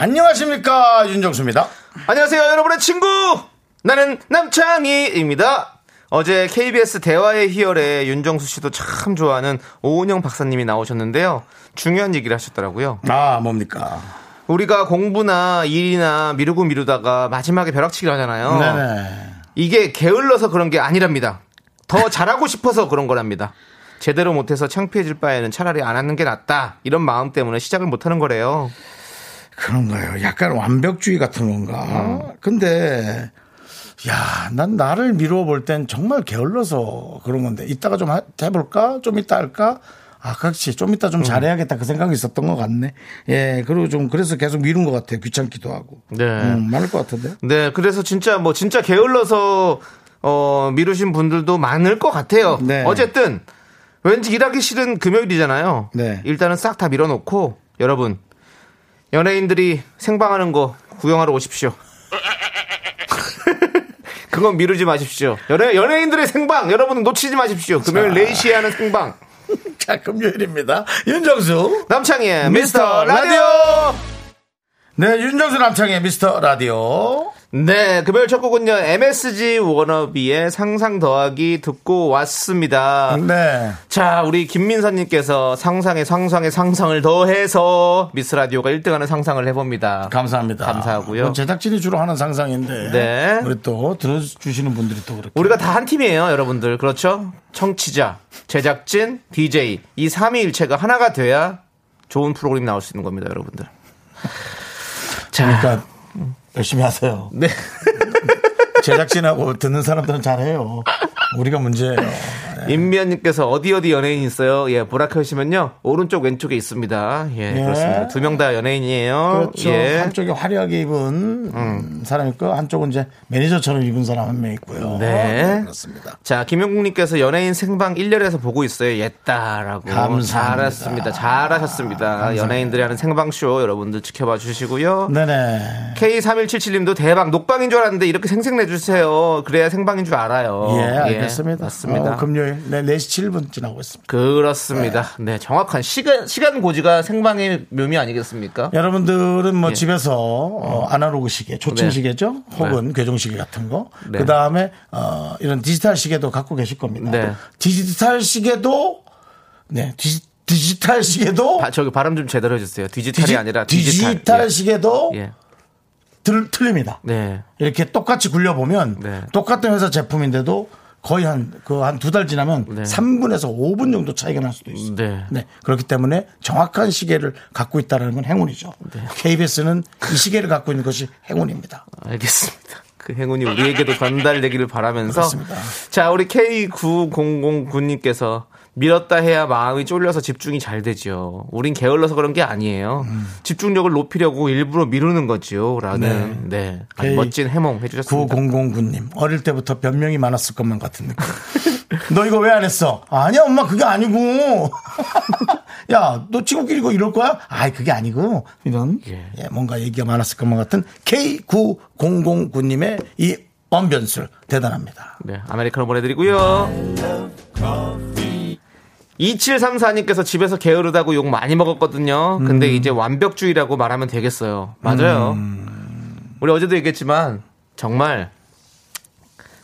안녕하십니까 윤정수입니다. 안녕하세요, 여러분의 친구. 나는 남창희입니다. 어제 KBS 대화의 희열에 윤정수 씨도 참 좋아하는 오은영 박사님이 나오셨는데요. 중요한 얘기를 하셨더라고요. 아 뭡니까? 우리가 공부나 일이나 미루고 미루다가 마지막에 벼락치기를 하잖아요. 네네. 이게 게을러서 그런 게 아니랍니다. 더 잘하고 싶어서 그런 거랍니다. 제대로 못해서 창피해질 바에는 차라리 안 하는 게 낫다. 이런 마음 때문에 시작을 못 하는 거래요. 그런가요? 약간 완벽주의 같은 건가? 근데 야, 난 나를 미루어 볼 땐 정말 게을러서 그런 건데 이따가 좀 하- 해볼까? 좀 이따 할까? 아, 그렇지. 좀 이따 좀 잘해야겠다. 그 생각이 있었던 것 같네. 예, 그리고 좀 그래서 계속 미룬 것 같아요. 귀찮기도 하고. 네. 음, 많을 것 같은데. 네, 그래서 진짜 뭐 진짜 게을러서 어 미루신 분들도 많을 것 같아요. 네. 어쨌든 왠지 일하기 싫은 금요일이잖아요. 네. 일단은 싹 다 밀어놓고 여러분 연예인들이 생방하는 거 구경하러 오십시오. 그건 미루지 마십시오. 연예, 연예인들의 생방 여러분은 놓치지 마십시오. 금요일 4시에 하는 생방. 자, 금요일입니다. 윤정수. 남창희의 미스터 미스터 라디오. 네, 윤정수 남창의 미스터 라디오. 네, 금요일 첫 곡은요, MSG 워너비의 상상 더하기 듣고 왔습니다. 네. 자, 우리 김민선님께서 상상에 상상에 상상을 더해서 미스 라디오가 1등 하는 상상을 해봅니다. 감사합니다. 감사하고요. 이건 제작진이 주로 하는 상상인데. 네. 우리 또 들어주시는 분들이 또 그렇게. 우리가 다 한 팀이에요, 여러분들. 그렇죠? 청취자, 제작진, DJ. 이 삼위일체가 하나가 돼야 좋은 프로그램이 나올 수 있는 겁니다, 여러분들. 자, 그러니까 열심히 하세요. 네. 제작진하고 듣는 사람들은 잘해요. 우리가 문제예요. 임미연님께서 어디 어디 연예인 있어요? 예, 보라켜시면요 오른쪽 왼쪽에 있습니다. 예, 예. 그렇습니다. 두 명 다 연예인이에요. 그렇죠. 예. 한쪽에 화려하게 입은 음, 사람 있고 한쪽은 이제 매니저처럼 입은 사람 한 명 있고요. 네. 그렇습니다. 자, 김영국님께서 연예인 생방 1열에서 보고 있어요. 옛다라고. 감사합니다. 잘했습니다. 잘하셨습니다. 연예인들이 하는 생방 쇼 여러분들 지켜봐 주시고요. 네네. K3177님도 대박 녹방인 줄 알았는데 이렇게 생생내 주세요. 그래야 생방인 줄 알아요. 예, 알겠습니다. 맞습니다. 어, 금요일 네, 4시 7분 지나고 있습니다. 그렇습니다. 네, 정확한 시간, 시간 고지가 생방의 묘미 아니겠습니까? 여러분들은 뭐 예. 집에서 어, 아날로그 시계, 조층 네. 시계죠? 혹은 괘종 시계 같은 거. 네. 그 다음에 어, 이런 디지털 시계도 갖고 계실 겁니다. 네. 디지털 시계도 네, 디지, 디지털 시계도 바- 저기 발음 좀 제대로 해주세요. 디지털이 디지- 아니라 디지털. 디지털 시계도 예. 예. 들, 틀립니다. 네. 이렇게 똑같이 굴려보면 네. 똑같은 회사 제품인데도 거의 한 그 한 두 달 지나면 네. 3분에서 5분 정도 차이가 날 수도 있어요. 네. 네. 그렇기 때문에 정확한 시계를 갖고 있다는 건 행운이죠. 네. KBS는 이 시계를 갖고 있는 것이 행운입니다. 알겠습니다. 그 행운이 우리에게도 전달되기를 바라면서. 그렇습니다. 자, 우리 K9009님께서 밀었다 해야 마음이 쫄려서 집중이 잘 되죠. 우린 게을러서 그런 게 아니에요. 음. 집중력을 높이려고 일부러 미루는 거지요. 라는, 네. 아주 K- 멋진 해몽 해주셨습니다. 9009님. 어릴 때부터 변명이 많았을 것만 같은 느낌. 너 이거 왜 안 했어? 아니야, 엄마, 그게 아니고. 야, 너 친구끼리 이거 이럴 거야? 아이, 그게 아니고. 이런, 예. 예, 뭔가 얘기가 많았을 것만 같은 K9009님의 이 언변술. 대단합니다. 네, 아메리카노 보내드리고요. 2734님께서 집에서 게으르다고 욕 많이 먹었거든요. 근데 음. 이제 완벽주의라고 말하면 되겠어요. 맞아요. 우리 어제도 얘기했지만 정말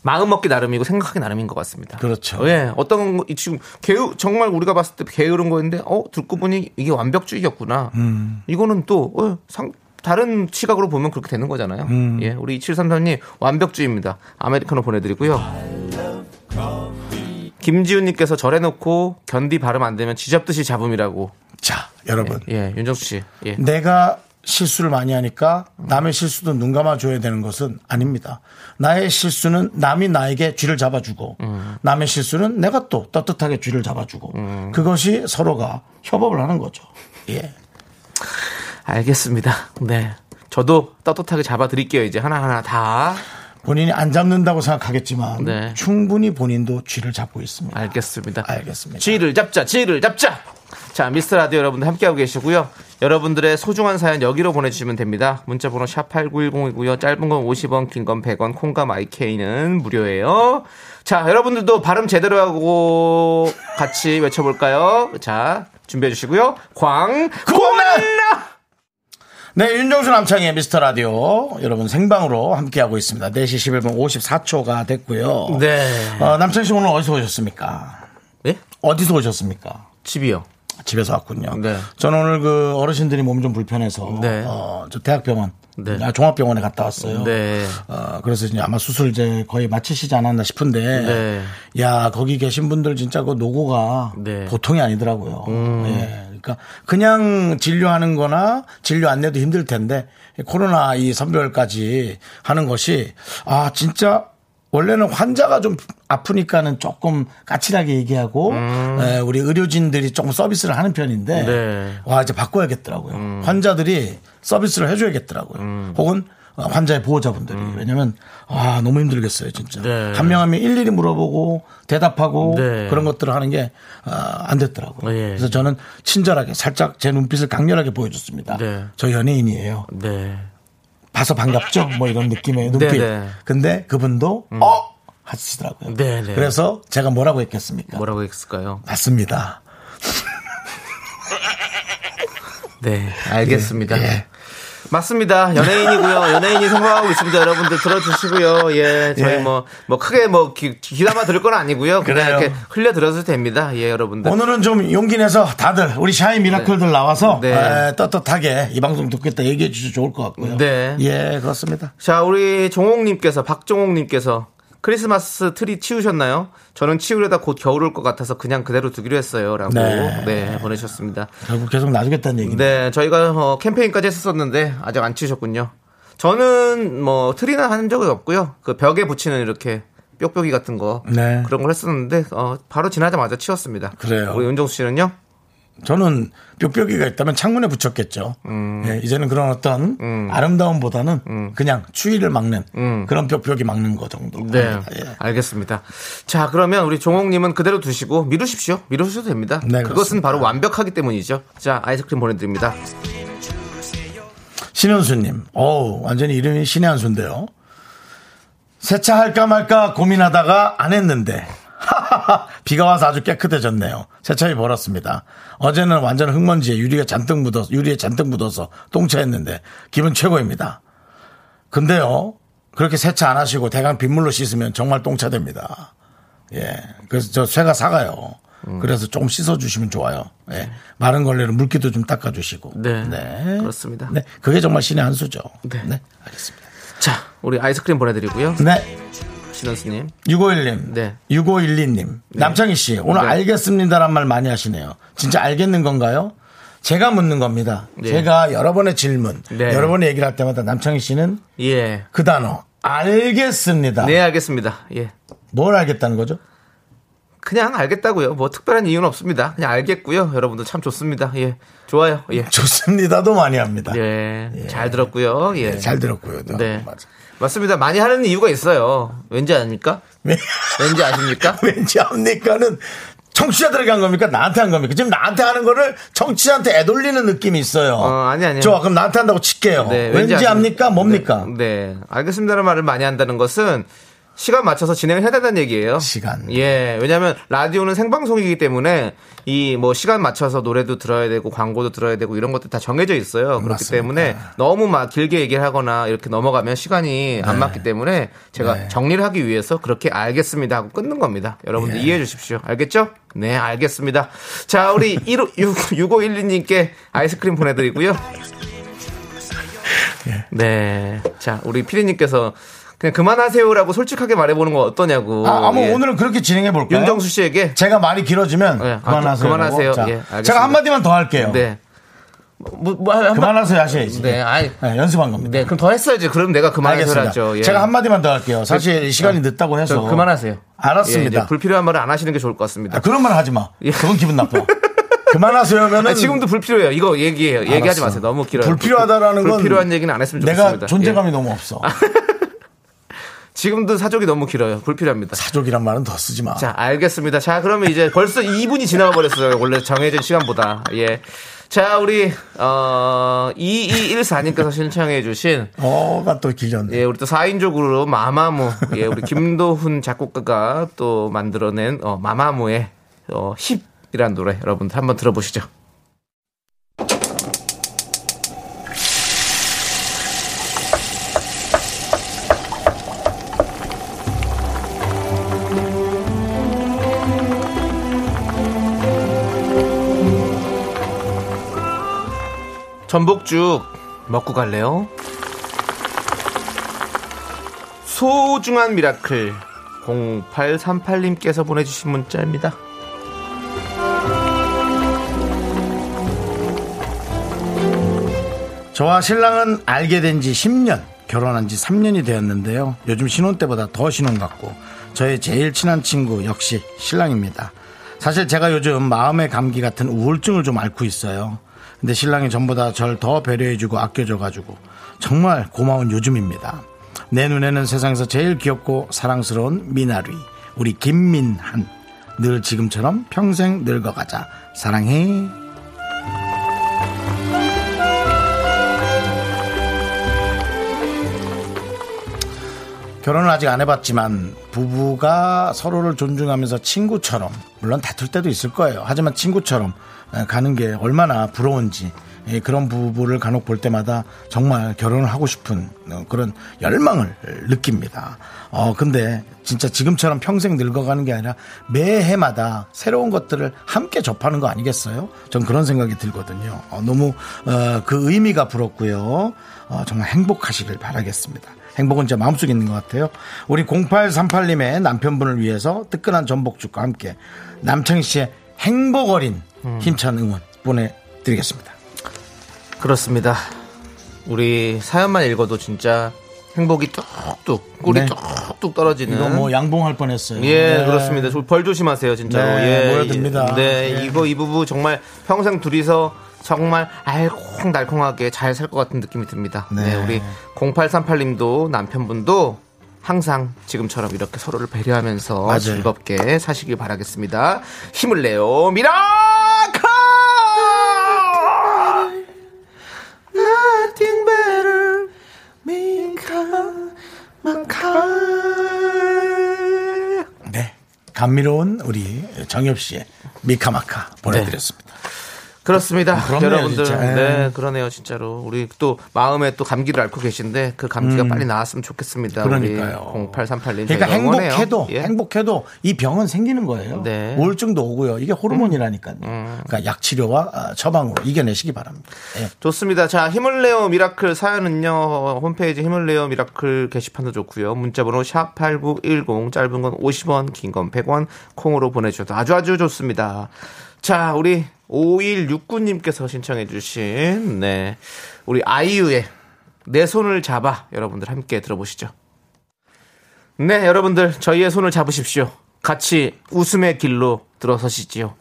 마음 먹기 나름이고 생각하기 나름인 것 같습니다. 그렇죠. 예, 어떤 거- 지금 게으 정말 우리가 봤을 때 게으른 거였는데 어 듣고 보니 이게 완벽주의였구나. 음. 이거는 또 어, 상, 다른 시각으로 보면 그렇게 되는 거잖아요. 음. 예, 우리 2733님 완벽주의입니다. 아메리카노 보내드리고요. 김지훈님께서 절해놓고 견디 발음 안 되면 지잡듯이 잡음이라고. 자, 여러분. 예, 윤정수 씨. 예. 내가 실수를 많이 하니까 남의 실수도 눈 감아줘야 되는 것은 아닙니다. 나의 실수는 남이 나에게 쥐를 잡아주고 남의 실수는 내가 또 떳떳하게 쥐를 잡아주고 그것이 서로가 협업을 하는 거죠. 예. 알겠습니다. 네. 저도 떳떳하게 잡아드릴게요. 이제 하나하나 다. 본인이 안 잡는다고 생각하겠지만 네. 충분히 본인도 쥐를 잡고 있습니다. 알겠습니다. 알겠습니다. 쥐를 잡자, 쥐를 잡자. 자, 미스터 라디오 여러분들 함께하고 계시고요. 여러분들의 소중한 사연 여기로 보내주시면 됩니다. 문자번호 샵8910이고요. 짧은 건 50원, 긴 건 100원, 콩과 마이케이는 무료예요. 자, 여러분들도 발음 제대로 하고 같이 외쳐볼까요? 자, 준비해 주시고요. 광, 고만나! 네, 윤정수 남창의 미스터 라디오 여러분 생방으로 함께하고 있습니다. 4시 11분 54초가 됐고요. 네. 어, 남창 씨 오늘 어디서 오셨습니까? 네? 어디서 오셨습니까? 집이요. 집에서 왔군요. 네. 저는 오늘 그 어르신들이 몸이 좀 불편해서 네. 어, 저 대학병원, 네. 아, 종합병원에 갔다 왔어요. 네. 어, 그래서 이제 아마 수술 이제 거의 마치시지 않았나 싶은데, 네. 야 거기 계신 분들 진짜 그 노고가 네. 음. 보통이 아니더라고요. 예. 그러니까 그냥 진료하는 거나 진료 안 내도 힘들 텐데 코로나 이 선별까지 하는 것이 아 진짜 원래는 환자가 좀 아프니까는 조금 까칠하게 얘기하고 에, 우리 의료진들이 조금 서비스를 하는 편인데 음. 네. 와 이제 바꿔야겠더라고요. 환자들이 서비스를 해줘야겠더라고요. 음. 혹은 환자의 보호자분들이 왜냐면 아 너무 힘들겠어요 진짜 네. 한명 한명 일일이 물어보고 대답하고 네. 그런 것들을 하는 게안 됐더라고요. 예. 그래서 저는 친절하게 살짝 제 눈빛을 강렬하게 보여줬습니다. 네. 저 연예인이에요. 네. 봐서 반갑죠? 뭐 이런 느낌의 눈빛. 네, 네. 근데 그분도 어 하시더라고요. 네, 네. 그래서 제가 뭐라고 했겠습니까? 뭐라고 했을까요? 맞습니다. 네, 알겠습니다. 예. 맞습니다. 연예인이고요. 연예인이 생방하고 있습니다. 여러분들 들어주시고요. 예, 저희 예. 뭐, 뭐 크게 뭐 귀, 귀담아 들을 건 아니고요. 그냥 그래요. 이렇게 흘려 들어도 됩니다. 예, 여러분들. 오늘은 좀 용기 내서 다들 우리 shy 미라클들 나와서 네. 에, 떳떳하게 이 방송 듣겠다 얘기해 주셔도 좋을 것 같고요. 네. 예, 그렇습니다. 자, 우리 종옥님께서, 박종옥님께서 크리스마스 트리 치우셨나요? 저는 치우려다 곧 겨울 올 것 같아서 그냥 그대로 두기로 했어요. 라고. 네. 네, 보내주셨습니다. 결국 계속 놔주겠다는 얘기입니다. 네, 저희가 어, 캠페인까지 했었는데 아직 안 치우셨군요. 저는 뭐 트리는 한 적이 없고요. 그 벽에 붙이는 이렇게 뾱뾱이 같은 거 네. 그런 걸 했었는데 어, 바로 지나자마자 치웠습니다. 그래요. 우리 윤정수 씨는요? 저는 뾱뾱이가 있다면 창문에 붙였겠죠. 예, 이제는 그런 어떤 아름다움보다는 그냥 추위를 막는 그런 뾱뾱이 막는 거 정도. 네. 예. 알겠습니다. 자, 그러면 우리 종옥님은 그대로 두시고 미루십시오. 미루셔도 됩니다. 네, 그것은. 바로 완벽하기 때문이죠. 자, 아이스크림 보내드립니다. 신현수님, 어우, 완전히 이름이 신의 한 수인데요. 세차할까 말까 고민하다가 안 했는데. 비가 와서 아주 깨끗해졌네요. 세차이 벌었습니다. 어제는 완전 흙먼지에 유리가 잔뜩 묻어서, 유리에 잔뜩 묻어서 똥차했는데 기분 최고입니다. 근데요, 그렇게 세차 안 하시고 대강 빗물로 씻으면 정말 똥차 됩니다. 예. 그래서 저 쇠가 사가요. 그래서 조금 씻어주시면 좋아요. 예. 마른 걸레로 물기도 좀 닦아주시고. 네, 그렇습니다. 네. 그게 정말 신의 한 수죠. 네. 네. 알겠습니다. 자, 우리 아이스크림 보내드리고요. 네. 신원수님. 6511님. 네. 6512님. 남창희 씨, 오늘 네. 알겠습니다란 말 많이 하시네요. 진짜 알겠는 건가요? 제가 묻는 겁니다. 네. 제가 여러 번의 질문, 네. 여러 번의 얘기를 할 때마다 남창희 씨는 예. 그 단어, 알겠습니다. 네, 알겠습니다. 예. 뭘 알겠다는 거죠? 그냥 알겠다고요. 뭐 특별한 이유는 없습니다. 그냥 알겠고요. 여러분들 참 좋습니다. 예. 좋아요. 예. 좋습니다도 많이 합니다. 예. 잘 들었고요. 예. 잘 들었고요. 또. 네. 맞아. 맞습니다. 많이 하는 이유가 있어요. 왠지 아닙니까? 왜- 왠지 아십니까? 왠지 합니까는 청취자들에게 한 겁니까? 나한테 한 겁니까? 지금 나한테 하는 거를 청취자한테 애돌리는 느낌이 있어요. 어, 아니, 아니요. 좋아, 그럼 나한테 한다고 칠게요. 네, 왠지, 아십니까? 합니까? 뭡니까? 네, 네. 알겠습니다라는 말을 많이 한다는 것은 시간 맞춰서 진행을 해야 된다는 얘기예요. 시간. 예. 왜냐하면 라디오는 생방송이기 때문에 이 뭐 시간 맞춰서 노래도 들어야 되고 광고도 들어야 되고 이런 것들 다 정해져 있어요. 그렇기 맞습니다. 때문에 너무 막 길게 얘기를 하거나 이렇게 넘어가면 시간이 안 맞기 때문에 제가 네. 정리를 하기 위해서 그렇게 알겠습니다 하고 끊는 겁니다. 여러분들 예. 이해해 주십시오. 알겠죠? 네, 알겠습니다. 자, 우리 6512님께 아이스크림 보내드리고요. 네. 자, 우리 피디님께서 그냥 그만하세요라고 솔직하게 말해보는 건 어떠냐고. 아, 아무 예. 오늘은 그렇게 진행해 볼까요? 윤정수 씨에게 제가 말이 길어지면 네, 아, 그만하세요. 그만하세요. 자, 예. 제가 한마디만 더 할게요. 네. 뭐, 뭐, 한 번- 그만하세요 하셔야지. 네, 아이. 네, 연습한 겁니다. 네, 그럼 더 했어야지. 그럼 내가 알겠습니다. 그만하세요라죠. 예. 제가 한 마디만 더 할게요. 사실 시간이 늦다고 해서. 저 그만하세요. 알았습니다. 예, 불필요한 말을 안 하시는 게 좋을 것 같습니다. 아, 그런 말 하지 마. 예. 그건 기분 나빠. 그만하세요면은 아, 지금도 불필요해요. 이거 얘기해요. 얘기하지 알았어. 마세요. 너무 길어요. 불필요하다라는 건 불필요한 얘기는 안 했으면 내가 좋겠습니다. 존재감이 예. 너무 없어. 지금도 사족이 너무 길어요. 불필요합니다. 사족이란 말은 더 쓰지 마. 자, 알겠습니다. 자, 그러면 이제 벌써 2분이 지나가 버렸어요. 원래 정해진 시간보다. 예. 자, 우리, 어, 2214님께서 신청해주신, 어가 또 길었네. 예, 우리 또 4인족으로 마마무, 예, 우리 김도훈 작곡가가 또 만들어낸, 어, 마마무의, 어, 힙이란 노래 여러분들 한번 들어보시죠. 전복죽 먹고 갈래요? 소중한 미라클 0838님께서 보내주신 문자입니다. 저와 신랑은 알게 된 지 10년, 결혼한 지 3년이 되었는데요. 요즘 신혼 때보다 더 신혼 같고 저의 제일 친한 친구 역시 신랑입니다. 사실 제가 요즘 마음의 감기 같은 우울증을 좀 앓고 있어요. 근데 신랑이 전보다 절 더 배려해주고 아껴줘가지고 정말 고마운 요즘입니다. 내 눈에는 세상에서 제일 귀엽고 사랑스러운 미나리, 우리 김민한. 늘 지금처럼 평생 늙어가자. 사랑해. 결혼을 아직 안 해봤지만 부부가 서로를 존중하면서 친구처럼 물론 다툴 때도 있을 거예요. 하지만 친구처럼 가는 게 얼마나 부러운지 예, 그런 부부를 간혹 볼 때마다 정말 결혼을 하고 싶은 어, 그런 열망을 느낍니다. 어 근데 진짜 지금처럼 평생 늙어가는 게 아니라 매해마다 새로운 것들을 함께 접하는 거 아니겠어요? 전 그런 생각이 들거든요. 어, 너무 어, 그 의미가 부럽고요. 어, 정말 행복하시길 바라겠습니다. 행복은 제 마음속에 있는 것 같아요. 우리 0838님의 남편분을 위해서 뜨끈한 전복죽과 함께 남창희 씨의 행복 어린 힘찬 응원 보내드리겠습니다. 그렇습니다. 우리 사연만 읽어도 진짜 행복이 뚝뚝 꿀이 네. 뚝뚝 떨어지는 이거 뭐 양봉할 뻔했어요. 예, 네. 그렇습니다. 저벌 조심하세요, 진짜로. 네, 예. 모여듭니다. 네, 예. 이거 이 부부 정말 평생 둘이서 정말 알콩달콩하게 잘 살 것 같은 느낌이 듭니다. 네, 네. 우리 0838님도 남편분도 항상 지금처럼 이렇게 서로를 배려하면서 맞아요. 즐겁게 사시길 바라겠습니다. 힘을 내요, 미라 네. 감미로운 우리 정엽 씨의 미카마카 보내드렸습니다. 그렇습니다. 부럽네요, 여러분들. 진짜. 예. 네, 그러네요, 진짜로. 우리 또 마음에 또 감기를 앓고 계신데 그 감기가 빨리 나았으면 좋겠습니다. 음. 그러니까요. 우리 0838님. 그러니까 저희가 응원해요. 행복해도 예. 행복해도 이 병은 생기는 거예요. 네. 우울증도 오고요. 이게 호르몬이라니까요. 그러니까 약 치료와 아, 처방으로 이겨내시기 바랍니다. 예. 좋습니다. 자, 힘을 내요 미라클 사연은요. 홈페이지 힘을 내요 미라클 게시판도 좋고요. 문자 번호 샵 8910 짧은 건 50원, 긴 건 100원 콩으로 보내 주셔도 아주 아주 좋습니다. 자, 우리 5169님께서 신청해 주신 네. 우리 아이유의 내 손을 잡아 여러분들 함께 들어보시죠. 네, 여러분들 저희의 손을 잡으십시오. 같이 웃음의 길로 들어서시지요.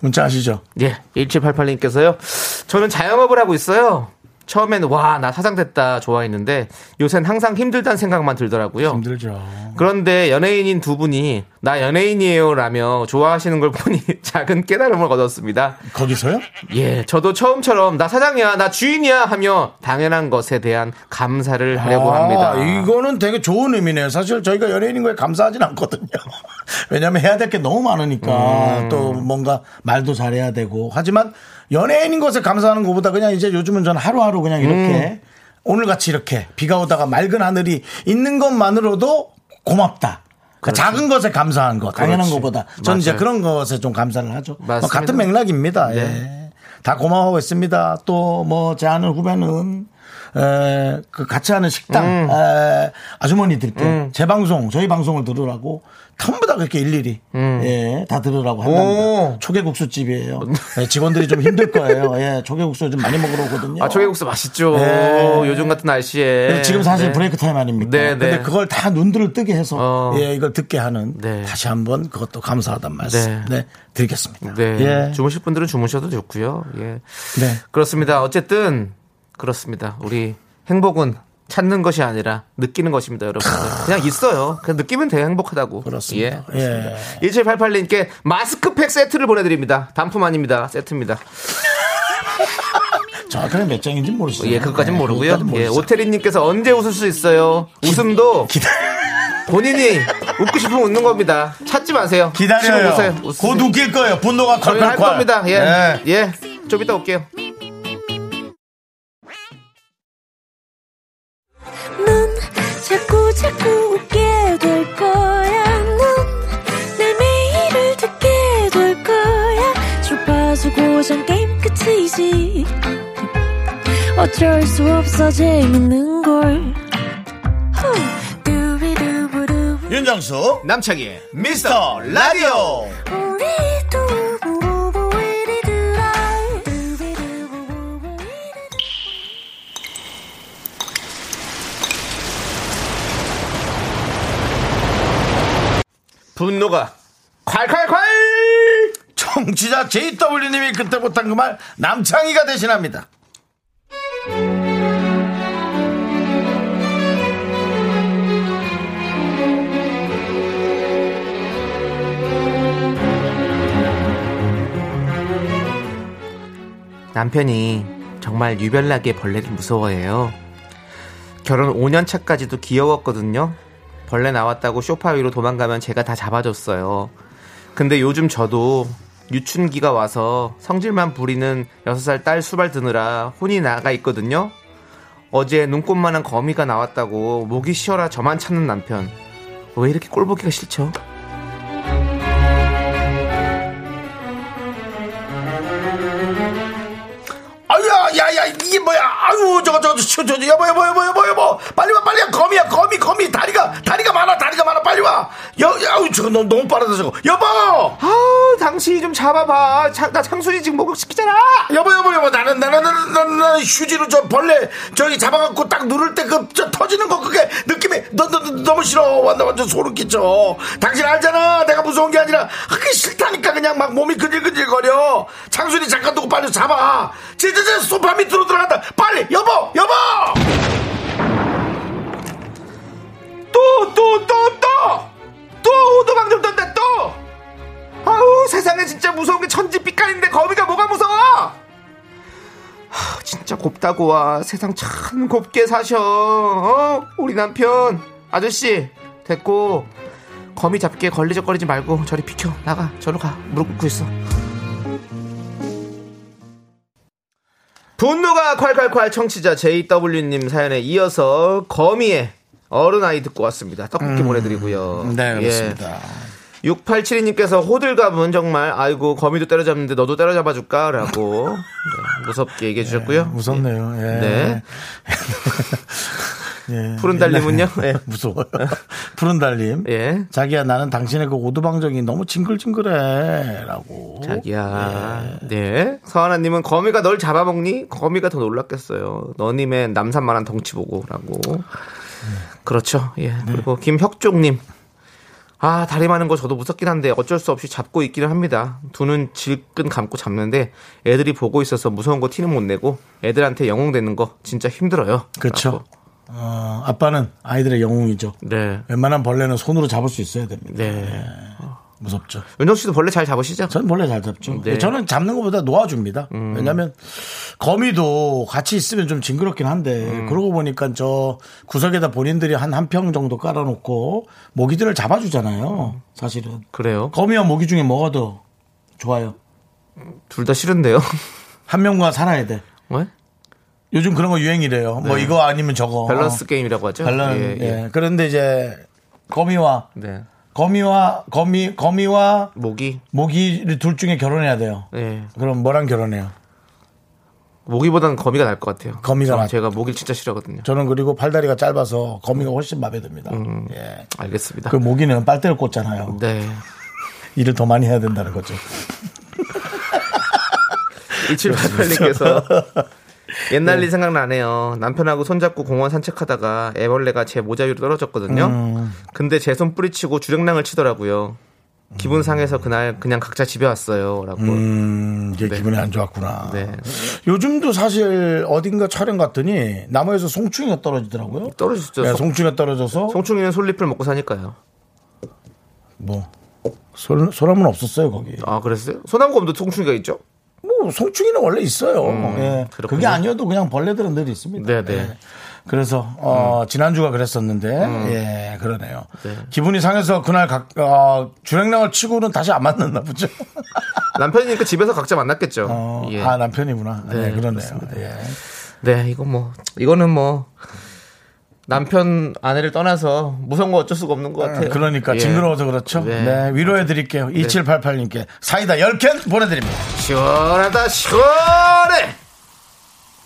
문자 아시죠? 예, 1788님께서요. 저는 자영업을 하고 있어요. 처음엔 와, 나 사장됐다 좋아했는데 요새는 항상 힘들다는 생각만 들더라고요. 힘들죠. 그런데 연예인인 두 분이 나 연예인이에요 라며 좋아하시는 걸 보니 작은 깨달음을 얻었습니다. 거기서요? 예, 저도 처음처럼 나 사장이야, 나 주인이야 하며 당연한 것에 대한 감사를 하려고 아, 합니다. 이거는 되게 좋은 의미네요. 사실 저희가 연예인인 거에 감사하진 않거든요. 왜냐하면 해야 될 게 너무 많으니까 음. 또 뭔가 말도 잘해야 되고 하지만 연예인인 것에 감사하는 것보다 그냥 이제 요즘은 저는 하루하루 그냥 이렇게 음. 오늘 같이 이렇게 비가 오다가 맑은 하늘이 있는 것만으로도 고맙다. 그 작은 것에 감사한 것, 당연한 그렇지. 것보다 저는 이제 맞아요. 그런 것에 좀 감사를 하죠. 뭐 맞습니다. 같은 맥락입니다. 네. 예. 다 고마워하고 있습니다. 또 뭐 제 아는 후배는 에, 그 같이 하는 식당 음. 에, 아주머니들께 제 방송 저희 방송을 들으라고 전부 다 그렇게 일일이 예, 다 들으라고 음. 오. 한답니다. 초계국수 집이에요. 예, 직원들이 좀 힘들 거예요. 예, 초계국수 좀 많이 먹으러 오거든요. 아, 초계국수 맛있죠. 네. 요즘 같은 날씨에. 지금 사실 네. 브레이크 타임 아닙니까? 네, 근데 네. 그걸 다 눈들을 뜨게 해서 어. 예, 이걸 듣게 하는 네. 다시 한번 그것도 감사하단 말씀 네. 네. 드리겠습니다. 네. 예. 주무실 분들은 주무셔도 좋고요. 예. 네. 그렇습니다. 어쨌든 그렇습니다. 우리 행복은 찾는 것이 아니라 느끼는 것입니다, 여러분들. 그냥 있어요. 그냥 느끼면 돼요, 행복하다고. 그렇습니다. 예. 예. 1788님께 마스크팩 세트를 보내드립니다. 단품 아닙니다. 세트입니다. 정확하게 몇 장인지 모르시죠? 예, 그것까진 모르고요. 그것까진 예. 오태리님께서 언제 웃을 수 있어요? 웃음도 본인이 웃고 싶으면 웃는 겁니다. 찾지 마세요. 기다려요. 웃어요. 곧 웃길 거예요. 분노가 저희 할. 겁니다. 예. 예. 예. 좀 이따 올게요. 자꾸 웃게 될 거야. 넌내 매일을 듣게 될 거야. 주파수 고정 게임 끝이지. 어쩔 수 없어 재밌는 걸. 후. 두비두부두. 윤정수 남창희의 미스터 라디오 분노가 콸콸콸! 청취자 JW님이 그때 못한 그 말 남창희가 대신합니다. 남편이 정말 유별나게 벌레를 무서워해요. 결혼 5년 차까지도 귀여웠거든요. 벌레 나왔다고 쇼파 위로 도망가면 제가 다 잡아줬어요. 근데 요즘 저도 유춘기가 와서 성질만 부리는 6살 딸 수발 드느라 혼이 나가 있거든요. 어제 눈꽃만한 거미가 나왔다고 목이 쉬어라 저만 찾는 남편. 왜 이렇게 꼴보기가 싫죠? 아유, 저거, 저거, 저, 저, 저, 여보, 여보, 여보, 여보, 여보, 빨리 와, 빨리 와, 거미야, 거미, 거미, 다리가, 다리가 많아, 다리가 많아, 빨리 와. 여, 아유, 저거 너무, 너무 빠르다, 저거. 여보, 아, 당신이 좀 잡아봐. 차- 나 창순이 지금 목욕시키잖아. 여보, 여보, 여보, 나는, 나는, 나는, 나는, 나는 휴지로 저 벌레, 저기 잡아갖고 딱 누를 때 그, 저 터지는 거, 그게 느낌이, 너, 너, 너, 너무 싫어. 완전, 완전 소름 끼쳐. 당신 알잖아. 내가 무서운 게 아니라, 그게 싫다니까, 그냥 막 몸이 근질근질거려. 창순이 잠깐 두고 빨리 잡아. 제, 제, 제, 소파 밑으로 들어간다. 빨리, 여보, 여보! 또, 또, 또, 또! 또 오도방 좀 던다, 또! 아우, 세상에 진짜 무서운 게 천지 삐까인데 거미가 뭐가 무서워! 하, 진짜 곱다고 와. 세상 참 곱게 사셔. 어? 우리 남편. 아저씨, 됐고. 거미 잡기에 걸리적거리지 말고 저리 비켜. 나가. 저로 가. 무릎 꿇고 있어. 분노가 콸콸콸 청취자 JW님 사연에 이어서 거미의 어른아이 듣고 왔습니다. 떡볶이 보내드리고요. 네, 예. 그렇습니다. 6872님께서 호들갑은 정말 아이고 거미도 때려잡는데 너도 때려잡아 줄까? 라고 네, 무섭게 얘기해 주셨고요. 무섭네요. 예. 네. 예. 푸른 달님은요? 예. 무서워요. 푸른 달님. 예. 자기야 나는 당신의 그 오두방정이 너무 징글징글해라고. 자기야. 네. 서하나님은 거미가 널 잡아먹니? 거미가 더 놀랐겠어요. 너님의 남산만한 덩치 보고라고. 그렇죠. 예. 그리고 김혁종님. 아, 다리 많은 거 저도 무섭긴 한데 어쩔 수 없이 잡고 있기는 합니다. 두눈 질끈 감고 잡는데 애들이 보고 있어서 무서운 거 티는 못 내고 애들한테 영웅 되는 거 진짜 힘들어요. 그렇죠. 어, 아빠는 아이들의 영웅이죠. 네. 웬만한 벌레는 손으로 잡을 수 있어야 됩니다. 네. 무섭죠. 윤정 씨도 벌레 잘 잡으시죠? 저는 벌레 잘 잡죠. 네. 음. 저는 잡는 것보다 놓아줍니다. 왜냐하면 거미도 같이 있으면 좀 징그럽긴 한데 음. 그러고 보니까 저 구석에다 본인들이 한 한 평 정도 깔아놓고 모기들을 잡아주잖아요. 사실은 그래요. 거미와 모기 중에 뭐가 더 좋아요? 둘 다 싫은데요. 한 명과 살아야 돼. 왜? 요즘 그런 거 유행이래요. 뭐 이거 아니면 저거. 네. 밸런스 어. 게임이라고 하죠. 밸런스. 예, 예. 예. 그런데 이제 거미와 네. 거미와 거미 거미와 모기. 모기를 둘 중에 결혼해야 돼요. 예. 그럼 뭐랑 결혼해요? 모기보다는 거미가 날 것 같아요. 거미가 저- 낫- 제가 모기를 진짜 싫어하거든요. 저는 그리고 팔다리가 짧아서 거미가 훨씬 마음에 듭니다. 예. 알겠습니다. 그 모기는 빨대를 꽂잖아요. 네. 일을 더 많이 해야 된다는 거죠. 2788님께서 옛날 일 생각나네요. 남편하고 손잡고 공원 산책하다가 애벌레가 제 모자 위로 떨어졌거든요. 음. 근데 제 손 뿌리치고 주랭랑을 치더라고요. 기분 상해서 그날 그냥 각자 집에 왔어요. 라고. 음, 이게 기분이 안 좋았구나. 네. 요즘도 사실 어딘가 촬영 갔더니 나무에서 송충이가 떨어지더라고요. 떨어졌죠. 네, 송- 송충이가 떨어져서 송충이는 솔잎을 먹고 사니까요. 뭐 소, 소나무는 없었어요 거기. 아, 그랬어요? 소나무검도 송충이가 있죠? 뭐 송충이는 원래 있어요. 예. 그렇군요. 그게 아니어도 그냥 벌레들은 늘 있습니다. 네, 네. 예. 그래서 어, 지난주가 그랬었는데 예 그러네요. 기분이 상해서 그날 각, 어, 주행랑을 치고는 다시 안 만났나 보죠. 남편이니까 집에서 각자 만났겠죠. 어, 예. 아 남편이구나. 네, 네, 그러네요. 예. 네, 이거 뭐, 이거는 뭐, 남편, 아내를 떠나서 무서운 거 어쩔 수가 없는 것 같아요. 그러니까 예. 징그러워서 그렇죠. 네. 네, 위로해 드릴게요. 2788님께 사이다 10캔 보내드립니다. 시원하다, 시원해!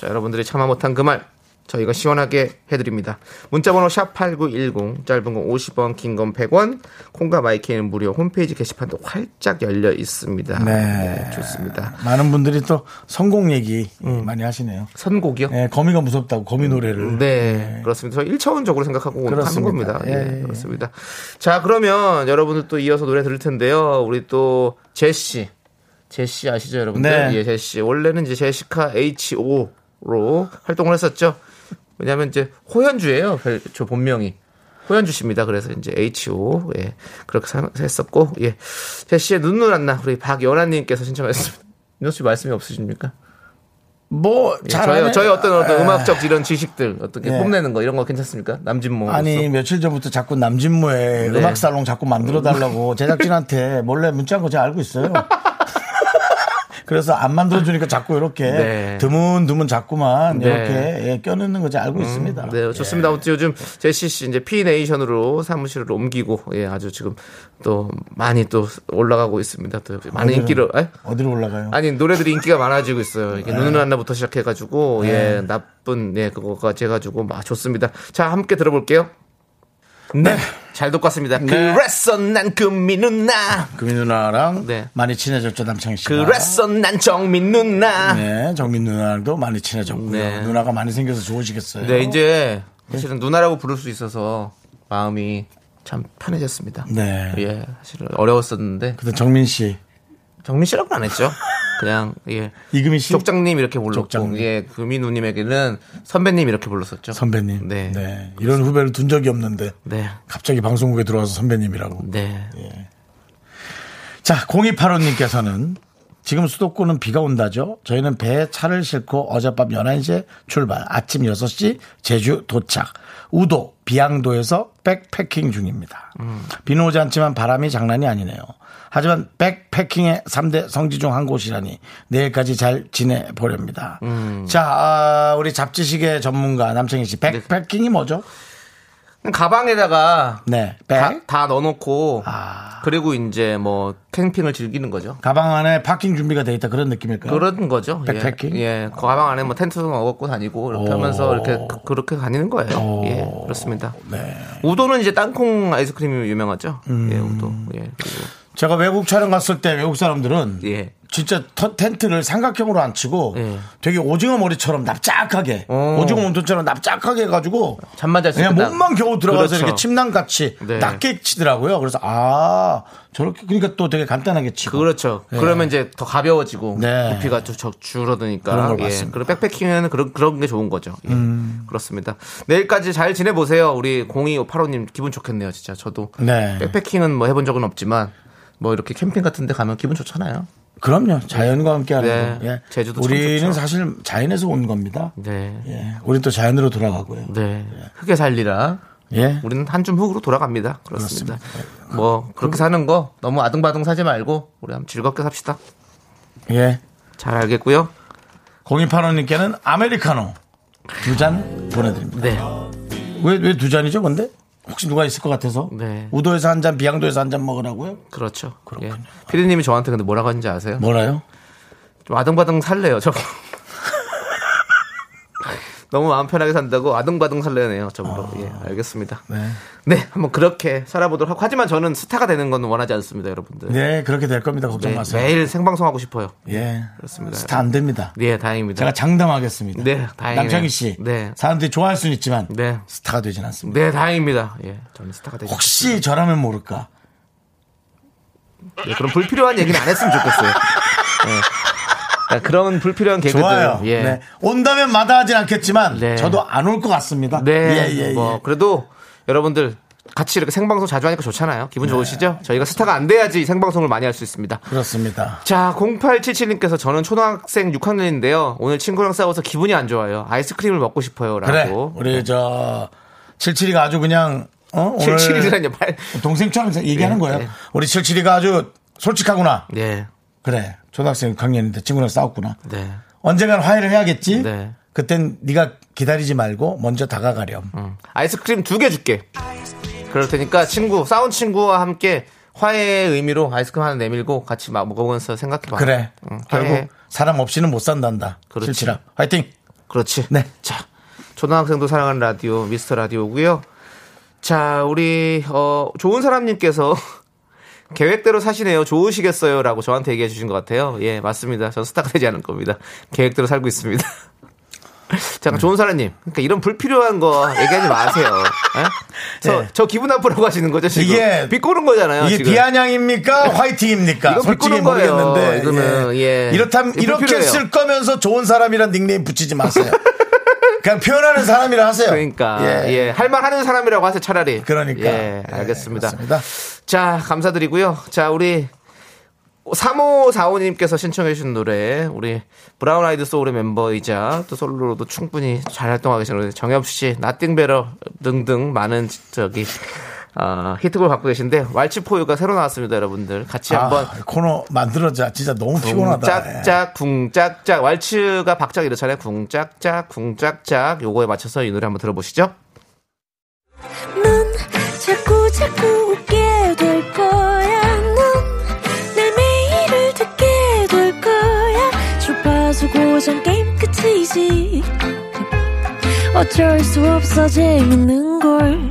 자, 여러분들이 참아 못한 그 말, 저희가 시원하게 해드립니다. 문자번호 샵8910, 짧은 건 50원, 긴 건 100원, 콩과 마이크는 무료, 홈페이지 게시판도 활짝 열려 있습니다. 네. 좋습니다. 많은 분들이 또 성공 얘기 많이 하시네요. 선곡이요? 예, 거미가 무섭다고 거미 노래를. 네, 그렇습니다. 저 1차원적으로 생각하고 하는 그렇습니다. 겁니다. 예, 예, 예. 그렇습니다. 자, 그러면 여러분들 또 이어서 노래 들을 텐데요. 우리 또 제시. 제시 아시죠, 여러분들? 네. 예, 제시. 원래는 이제 제시카 H.O.로 활동을 했었죠. 왜냐하면 이제 호현주예요. 별- 저 본명이. 호현주 씨입니다. 그래서 이제 H.O. 예. 그렇게 사- 했었고, 예. 제시의 눈물 안나 우리 박연아님께서 신청하셨습니다. 윤호 씨 말씀이 없으십니까? 뭐, 예, 잘 저희. 저희 어떤 어떤 에. 음악적 이런 지식들 어떻게 예. 뽐내는 거 이런 거 괜찮습니까? 남진모 아니 며칠 전부터 자꾸 남진모의 네. 음악 살롱 자꾸 만들어 달라고 제작진한테 몰래 문자한 거 제가 알고 있어요. 그래서 안 만들어 주니까 자꾸 이렇게 네. 드문드문 자꾸만 네. 이렇게 예, 껴넣는 거 제가 알고 있습니다. 네, 좋습니다. 아무튼 요즘 제시 씨 이제 피네이션으로 사무실을 옮기고 예, 아주 지금 또 많이 또 올라가고 있습니다. 또 많은 어디로? 인기를 에? 어디로 올라가요? 아니 노래들이 인기가 많아지고 있어요. 네. 이게 눈을 안나부터 시작해가지고 예 나쁜 예 그거까지 해가지고 막 좋습니다. 자 함께 들어볼게요. 네, 잘 듣고 왔습니다. 네. 그랬어 난 금미 누나. 금민 누나랑 네. 많이 친해졌죠 남창희 씨가. 그랬어 난 정민 누나. 네, 정민 누나랑도 많이 친해졌고요. 네. 누나가 많이 생겨서 좋으시겠어요. 네, 이제 사실은 누나라고 부를 수 있어서 마음이 참 편해졌습니다. 네. 예, 사실은 어려웠었는데 근데 정민 씨, 정민 씨라고는 안 했죠. 그냥 예. 이금희 씨, 족장님 이렇게 불렀고 족장님. 예, 금민우님에게는 선배님 이렇게 불렀었죠. 선배님. 네. 네. 이런 후배를 둔 적이 없는데 네. 갑자기 방송국에 들어와서 선배님이라고. 네. 자, 0285님께서는 지금 수도권은 비가 온다죠. 저희는 배에 차를 싣고 어젯밤 11시에 출발, 아침 6시 제주 도착. 우도, 비양도에서 백패킹 중입니다. 비는 오지 않지만 바람이 장난이 아니네요. 하지만 백패킹의 3대 성지 중 한 곳이라니 내일까지 잘 지내보렵니다. 자, 아, 우리 잡지식의 전문가 남창희 씨, 백패킹이 뭐죠? 가방에다가 네, 다, 백. 다 넣어놓고 아. 그리고 이제 뭐 캠핑을 즐기는 거죠. 가방 안에 파킹 준비가 돼 있다 그런 느낌일까요? 그런 거죠. 백패킹? 예. 예. 그 가방 안에 뭐 텐트도 먹고 다니고 이렇게 오. 하면서 이렇게 그- 그렇게 다니는 거예요. 오. 예. 그렇습니다. 네. 우도는 이제 땅콩 아이스크림이 유명하죠. 음. 예, 우도. 예. 그리고 제가 외국 촬영 갔을 때 외국 사람들은 예. 진짜 터- 텐트를 삼각형으로 안 치고 예. 되게 오징어 머리처럼 납작하게 어. 오징어 몸통처럼 납작하게 해가지고 잠만 잘수 그냥. 몸만 겨우 들어가서 그렇죠. 이렇게 침낭 같이 네. 낮게 치더라고요. 그래서 아 저렇게 그러니까 또 되게 간단하게 치고 그렇죠. 예. 그러면 이제 더 가벼워지고 네. 부피가 좀 적- 줄어드니까. 그런 걸 예. 봤습니다. 음. 그리고 백패킹에는 그런 그런 게 좋은 거죠. 예. 그렇습니다. 내일까지 잘 지내보세요. 우리 0258호님 기분 좋겠네요. 진짜 저도 네. 백패킹은 뭐 해본 적은 없지만 뭐 이렇게 캠핑 같은 데 가면 기분 좋잖아요. 그럼요. 자연과 함께 하는 네. 거. 예. 제주도 참 우리는. 사실 자연에서 온 겁니다. 네. 예. 우리 또 자연으로 돌아가고요. 네. 흙에 살리라. 예. 우리는 한줌 흙으로 돌아갑니다. 그렇습니다. 뭐 그렇게 사는 거 너무 아등바등 사지 말고 우리 한번 즐겁게 삽시다. 예. 잘 알겠고요. 0285님께는 아메리카노 두 잔 보내드립니다. 네. 왜, 왜 두 잔이죠, 근데? 혹시 누가 있을 것 같아서? 네. 우도에서 한 잔, 비양도에서 한 잔 먹으라고요? 그렇죠. 예. 피디님이 저한테 근데 뭐라고 하는지 아세요? 뭐라요? 좀 아등바등 살래요. 저 너무 마음 편하게 산다고 아등바등 설레네요. 저으로 예, 알겠습니다. 네. 네, 한번 그렇게 살아보도록 하고 하지만 저는 스타가 되는 건 원하지 않습니다, 여러분들. 네, 그렇게 될 겁니다. 걱정 네, 마세요. 매일 생방송 하고 싶어요. 예. 그렇습니다. 스타 안 됩니다. 네, 다행입니다. 제가 장담하겠습니다. 네, 다행이네요. 남창희 씨. 네. 사람들이 좋아할 수는 있지만 네. 스타가 되진 않습니다. 네, 다행입니다. 예, 저는 스타가 되고 혹시 저라면 모를까? 네, 그럼 불필요한 얘기는 안 했으면 좋겠어요. 네. 아, 그런 불필요한 개그들. 좋아요. 예. 네. 온다면 마다하진 않겠지만 네. 저도 안 올 것 같습니다. 네. 예, 예, 예. 뭐 그래도 여러분들 같이 이렇게 생방송 자주 하니까 좋잖아요. 기분 좋으시죠? 저희가 스타가 안 돼야지 생방송을 많이 할 수 있습니다. 그렇습니다. 자, 0877님께서 저는 초등학생 6학년인데요. 오늘 친구랑 싸워서 기분이 안 좋아요. 아이스크림을 먹고 싶어요. 그래. 라고. 우리 저 칠칠이가 아주 그냥 어? 오늘 77이라뇨. 팔. 동생처럼 얘기하는 네, 거예요. 네. 우리 칠칠이가 아주 솔직하구나. 네. 그래. 초등학생 6학년인데 친구랑 싸웠구나. 네. 언젠간 화해를 해야겠지. 네. 그땐 네가 기다리지 말고 먼저 다가가렴. 음. 아이스크림 두 개 줄게. 그럴 테니까 친구, 싸운 친구와 함께 화해의 의미로 아이스크림 하나 내밀고 같이 막 먹으면서 생각해봐. 그래. 응, 결국 화해. 사람 없이는 못 산단다. 그렇지. 칠칠아. 화이팅. 그렇지. 네. 자, 초등학생도 사랑하는 라디오, 미스터 라디오고요 자, 우리, 어, 좋은 사람님께서 계획대로 사시네요. 좋으시겠어요. 라고 저한테 얘기해 주신 것 같아요. 예, 맞습니다. 전 스타가 되지 않을 겁니다. 계획대로 살고 있습니다. 잠깐, 좋은 사람님. 그러니까 이런 불필요한 거 얘기하지 마세요. 예? 저, 네. 저 기분 나쁘라고 하시는 거죠, 지금? 이게- 비꼬는 거잖아요. 이게 지금. 비아냥입니까? 화이팅입니까? 이거 솔직히 비꼬는 거예요. 모르겠는데. 이거는, 예. 이렇다면 이거 이렇게 불필요해요. 쓸 거면서 좋은 사람이란 닉네임 붙이지 마세요. 그냥 표현하는 사람이라 하세요. 그러니까 예, 할 말 하는 사람이라고 하세요 차라리. 그러니까. 예, 예, 알겠습니다. 그렇습니다. 자, 감사드리고요. 자, 우리 3545님께서 신청해 주신 노래 우리 브라운 아이드 소울의 멤버이자 또 솔로로도 충분히 잘 활동하고 우리 정엽 씨, Nothing Better 등등 많은 저기 어, 히트곡을 갖고 계신데 Waltz For You가 새로 나왔습니다, 여러분들. 같이 한번 아, 코너 만들어자. 진짜 너무 피곤하다. 예. 쿵짝짝 쿵짝짝 왈츠가 박자가 이렇잖아요. 쿵짝짝 쿵짝짝 요거에 맞춰서 이 노래 한번 들어보시죠. 넌 자꾸 자꾸 웃게 될 거야. 넌내 매일을 듣게 될 거야. 주파수 고정 게임 끝이지. 어쩔 수 없어 재밌는 걸.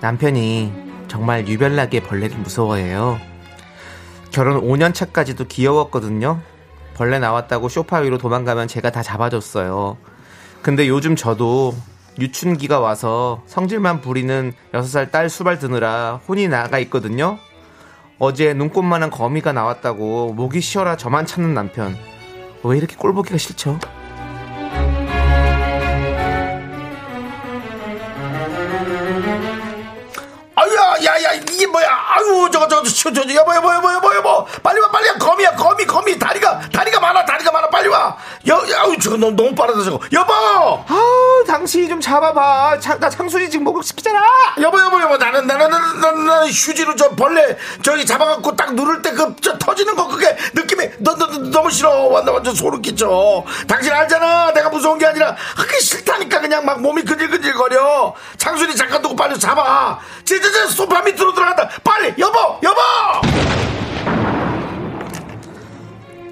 남편이 정말 유별나게 벌레를 무서워해요. 결혼 5년 차까지도 귀여웠거든요. 벌레 나왔다고 쇼파 위로 도망가면 제가 다 잡아줬어요. 근데 요즘 저도 유춘기가 와서 성질만 부리는 6살 딸 수발 드느라 혼이 나가 있거든요. 어제 눈꽃만한 거미가 나왔다고 목이 쉬어라 저만 찾는 남편. 왜 이렇게 꼴보기가 싫죠? 이게 뭐야? 아유, 저거, 저거, 저, 저, 저, 여보, 여보, 여보, 여보, 여보, 빨리 와, 빨리 와, 거미야, 거미, 거미, 다리가, 다리가 많아, 다리가 많아, 빨리 와. 여, 아유, 저거 너무, 너무 빠르다, 저거. 여보, 아우 당신이 좀 잡아봐. 차- 나 창순이 지금 목욕시키잖아. 여보, 여보, 여보, 나는, 나는, 나는, 나는, 나는 휴지로 저 벌레 저기 잡아갖고 딱 누를 때 그, 저 터지는 거 그게 느낌이 너, 너, 너, 너무 싫어. 완전, 완전 소름 끼쳐. 당신 알잖아. 내가 무서운 게 아니라 그게 싫다니까 그냥 막 몸이 근질근질거려. 창순이 잠깐 두고 빨리 잡아. 제, 제, 제, 소파 밑으로 들어간다. 빨리, 여보, 여보!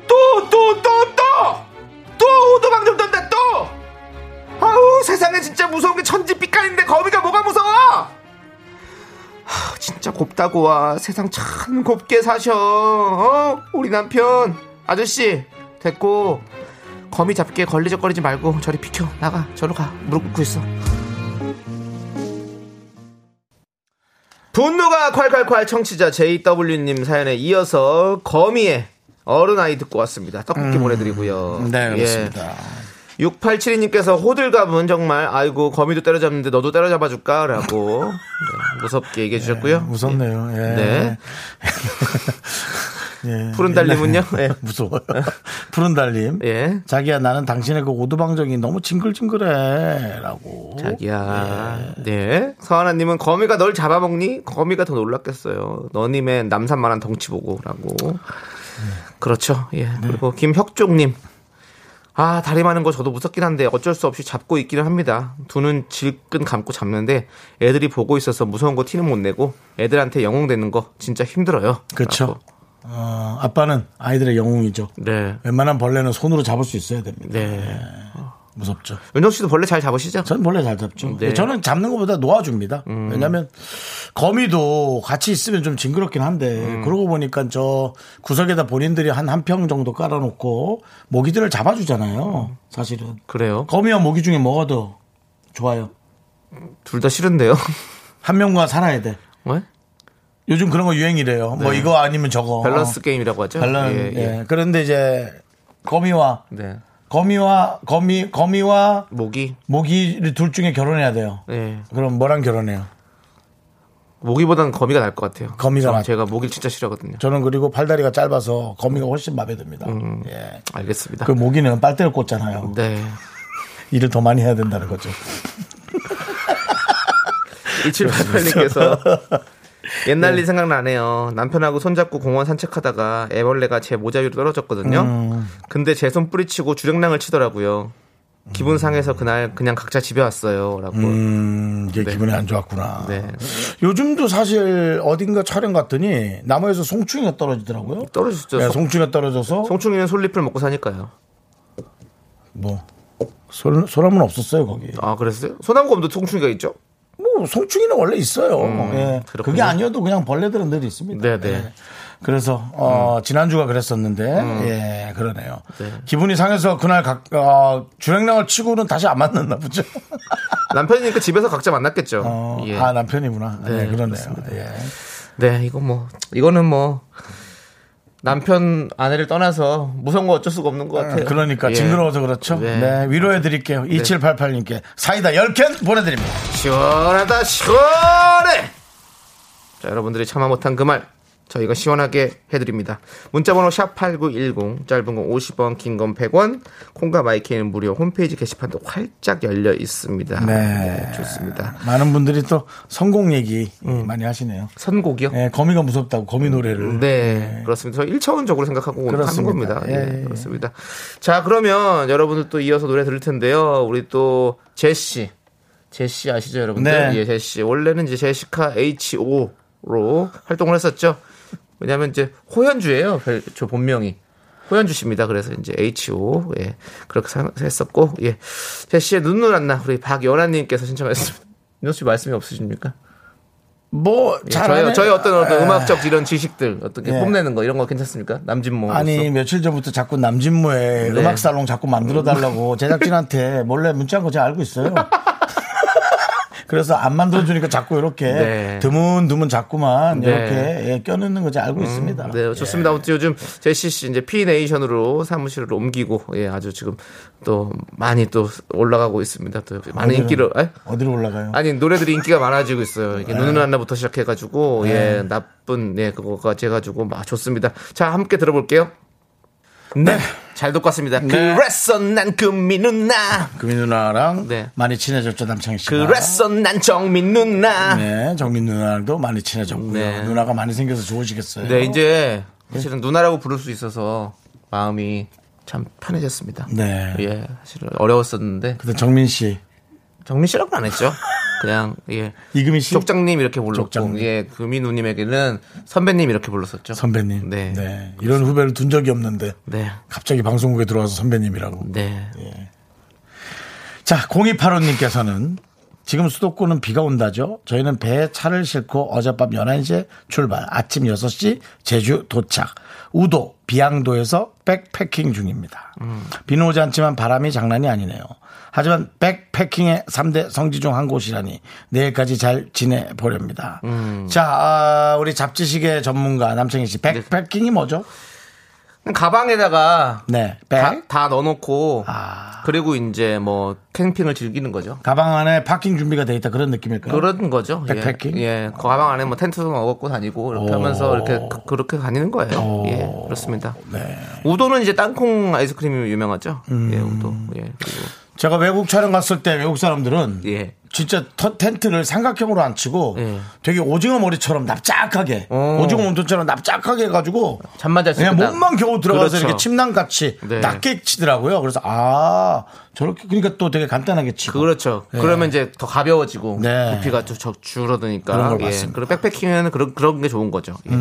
또, 또, 또, 또! 또 오도방 좀 던다, 또! 아우, 세상에 진짜 무서운 게 천지빛깔인데 거미가 뭐가 무서워! 하, 진짜 곱다고 와. 세상 참 곱게 사셔. 어? 우리 남편. 아저씨, 됐고. 거미 잡기에 걸리적거리지 말고 저리 비켜. 나가. 저로 가. 무릎 꿇고 있어. 분노가 콸콸콸 청취자 JW님 사연에 이어서 거미의 어른아이 듣고 왔습니다. 떡볶이 보내드리고요. 네, 예. 그렇습니다. 6872님께서 호들갑은 정말 아이고 거미도 때려잡는데 너도 때려잡아줄까? 라고 네, 무섭게 얘기해 주셨고요. 무섭네요. 예. 네. 예. 푸른 달님은요? 예. 무서워요. 푸른 달님. 예. 자기야 나는 당신의 그 오두방정이 너무 징글징글해라고. 자기야. 네. 서하나님은 거미가 널 잡아먹니? 거미가 더 놀랐겠어요. 너님의 남산만한 덩치 보고라고. 그렇죠. 예. 그리고 김혁종님. 아, 다리 많은 거 저도 무섭긴 한데 어쩔 수 없이 잡고 있기는 합니다. 두눈 질끈 감고 잡는데 애들이 보고 있어서 무서운 거 티는 못 내고 애들한테 영웅 되는 거 진짜 힘들어요. 그렇죠. 어, 아빠는 아이들의 영웅이죠. 네. 웬만한 벌레는 손으로 잡을 수 있어야 됩니다. 네. 무섭죠. 윤정 씨도 벌레 잘 잡으시죠? 저는 벌레 잘 잡죠. 네. 음. 저는 잡는 것보다 놓아줍니다. 왜냐하면 거미도 같이 있으면 좀 징그럽긴 한데 음. 그러고 보니까 저 구석에다 본인들이 한 한 평 정도 깔아놓고 모기들을 잡아주잖아요. 사실은 그래요. 거미와 모기 중에 뭐가 더 좋아요? 둘 다 싫은데요. 한 명과 살아야 돼. 왜? 요즘 그런 거 유행이래요. 뭐 이거 아니면 저거. 네. 밸런스 게임이라고 하죠. 밸런스. 예, 예. 예. 그런데 이제 거미와 네. 거미와 거미 거미와 모기. 모기를 둘 중에 결혼해야 돼요. 네. 그럼 뭐랑 결혼해요? 모기보다는 거미가 나을 것 같아요. 거미가 저- 낫- 제가 모기를 진짜 싫어하거든요. 저는 그리고 팔다리가 짧아서 거미가 훨씬 마음에 듭니다. 음. 예. 알겠습니다. 그 모기는 빨대를 꽂잖아요. 네. 일을 더 많이 해야 된다는 거죠. 2788님께서 옛날 일 생각나네요. 남편하고 손잡고 공원 산책하다가 애벌레가 제 모자 위로 떨어졌거든요. 음. 근데 제 손 뿌리치고 주랭랑을 치더라고요. 기분 상해서 그날 그냥 각자 집에 왔어요. 라고. 음, 이게 네. 기분이 안 좋았구나. 네. 요즘도 사실 어딘가 촬영 갔더니 나무에서 송충이가 떨어지더라고요. 떨어졌죠. 네, 송- 송충이가 떨어져서 송충이는 솔잎을 먹고 사니까요. 뭐 소, 소나무는 없었어요 거기. 아, 그랬어요? 소나무검도 송충이가 있죠? 뭐 송충이는 원래 있어요. 예. 음, 그렇군요. 그게 아니어도 그냥 벌레들은 늘 있습니다. 네네. 음. 예. 그래서 어, 지난주가 그랬었는데 예 그러네요. 기분이 상해서 그날 각, 어, 주행랑을 치고는 다시 안 만났나 보죠. 남편이니까 집에서 각자 만났겠죠. 어, 예. 아 남편이구나. 네, 네, 그러네요. 그렇습니다. 예. 네, 이거 뭐, 이거는 뭐, 남편 아내를 떠나서 무서운 거 어쩔 수가 없는 것 같아요. 그러니까 예. 징그러워서 그렇죠. 네. 네, 위로해 드릴게요. 2788님께 사이다 10캔 보내드립니다. 시원하다, 시원해! 자, 여러분들이 참아 못한 그 말, 저희가 시원하게 해드립니다. 문자번호 샵8910, 짧은 건 50원, 긴 건 100원, 콩과 마이크는 무료, 홈페이지 게시판도 활짝 열려 있습니다. 네. 좋습니다. 많은 분들이 또 성공 얘기 많이 하시네요. 선곡이요? 예, 거미가 무섭다고 거미 노래를. 네, 그렇습니다. 저 1차원적으로 생각하고 하는 그렇습니다. 겁니다. 예, 예, 예. 그렇습니다. 자, 그러면 여러분들 또 이어서 노래 들을 텐데요. 우리 또 제시. 제시 아시죠, 여러분들? 네. 예, 제시. 원래는 이제 제시카 H.O.로 활동을 했었죠. 왜냐면 이제 호현주예요. 별- 저 본명이. 호현주 씨입니다. 그래서 이제 H.O. 예. 그렇게 사- 했었고, 예. 제시의 눈물 안나 우리 박연아님께서 신청하셨습니다. 윤호 씨 말씀이 없으십니까? 뭐, 예, 잘 저희. 저희 어떤 어떤 에. 음악적 이런 지식들 어떻게 예. 뽐내는 거 이런 거 괜찮습니까? 남진모 아니 며칠 전부터 자꾸 남진모의 네. 음악 살롱 자꾸 만들어 달라고 제작진한테 몰래 문자한 거 제가 알고 있어요. 그래서 안 만들어 주니까 자꾸 이렇게 네. 드문드문 자꾸만 네. 이렇게 예, 껴넣는 거 제가 알고 있습니다. 네, 좋습니다. 아무튼 요즘 제시 씨 이제 피네이션으로 사무실을 옮기고 예, 아주 지금 또 많이 또 올라가고 있습니다. 또 많은 어디로- 인기를 에? 어디로 올라가요? 아니 노래들이 인기가 많아지고 있어요. 이게 네. 눈을 안나부터 시작해가지고 예 나쁜 예 그거까지 해가지고 막 좋습니다. 자 함께 들어볼게요. 네, 잘 듣고 왔습니다. 네. 그랬어 난 금미 누나, 금민 누나랑 네. 많이 친해졌죠 남창희 씨가. 그랬어 난 정민 누나. 네, 정민 누나랑도 많이 친해졌고요. 네. 누나가 많이 생겨서 좋으시겠어요. 네, 이제 사실은 누나라고 부를 수 있어서 마음이 참 편해졌습니다. 네. 예, 사실은 어려웠었는데 근데 정민 씨, 정민 씨라고는 안 했죠. 그냥 예. 이금희 씨, 족장님 이렇게 불렀고 족장님. 예, 금이누님에게는 선배님 이렇게 불렀었죠. 선배님. 네. 네. 이런 후배를 둔 적이 없는데 네. 갑자기 방송국에 들어와서 선배님이라고. 네. 자, 0285님께서는 지금 수도권은 비가 온다죠. 저희는 배에 차를 싣고 어젯밤 11시에 출발, 아침 6시 제주 도착, 우도, 비양도에서 백패킹 중입니다. 비는 오지 않지만 바람이 장난이 아니네요. 하지만 백패킹의 3대 성지 중 한 곳이라니 내일까지 잘 지내보렵니다. 자, 아, 우리 잡지식의 전문가 남창희 씨, 백패킹이 뭐죠? 가방에다가 네. 다, 백. 다 넣어놓고 아. 그리고 이제 뭐 캠핑을 즐기는 거죠. 가방 안에 파킹 준비가 돼 있다 그런 느낌일까요? 그런 거죠. 백패킹? 예, 예. 그 가방 안에 뭐 텐트 메고 다니고 이렇게 오. 하면서 이렇게 그, 렇게 다니는 거예요. 오. 예, 그렇습니다. 네. 우도는 이제 땅콩 아이스크림이 유명하죠. 음. 예, 우도. 예, 그리고 제가 외국 촬영 갔을 때 외국 사람들은 예. 진짜 터- 텐트를 삼각형으로 안 치고 예. 되게 오징어 머리처럼 납작하게 어. 오징어 몸통처럼 납작하게 해가지고 잠만 잘수 그냥 있겠다. 몸만 겨우 들어가서 그렇죠. 이렇게 침낭 같이 네. 낮게 치더라고요. 그래서 아 저렇게 그러니까 또 되게 간단하게 치고 그렇죠. 예. 그러면 이제 더 가벼워지고 네. 부피가 좀 적- 줄어드니까. 그런 걸 예. 봤습니다. 음. 그리고 백패킹에는 그런 그런 게 좋은 거죠. 예.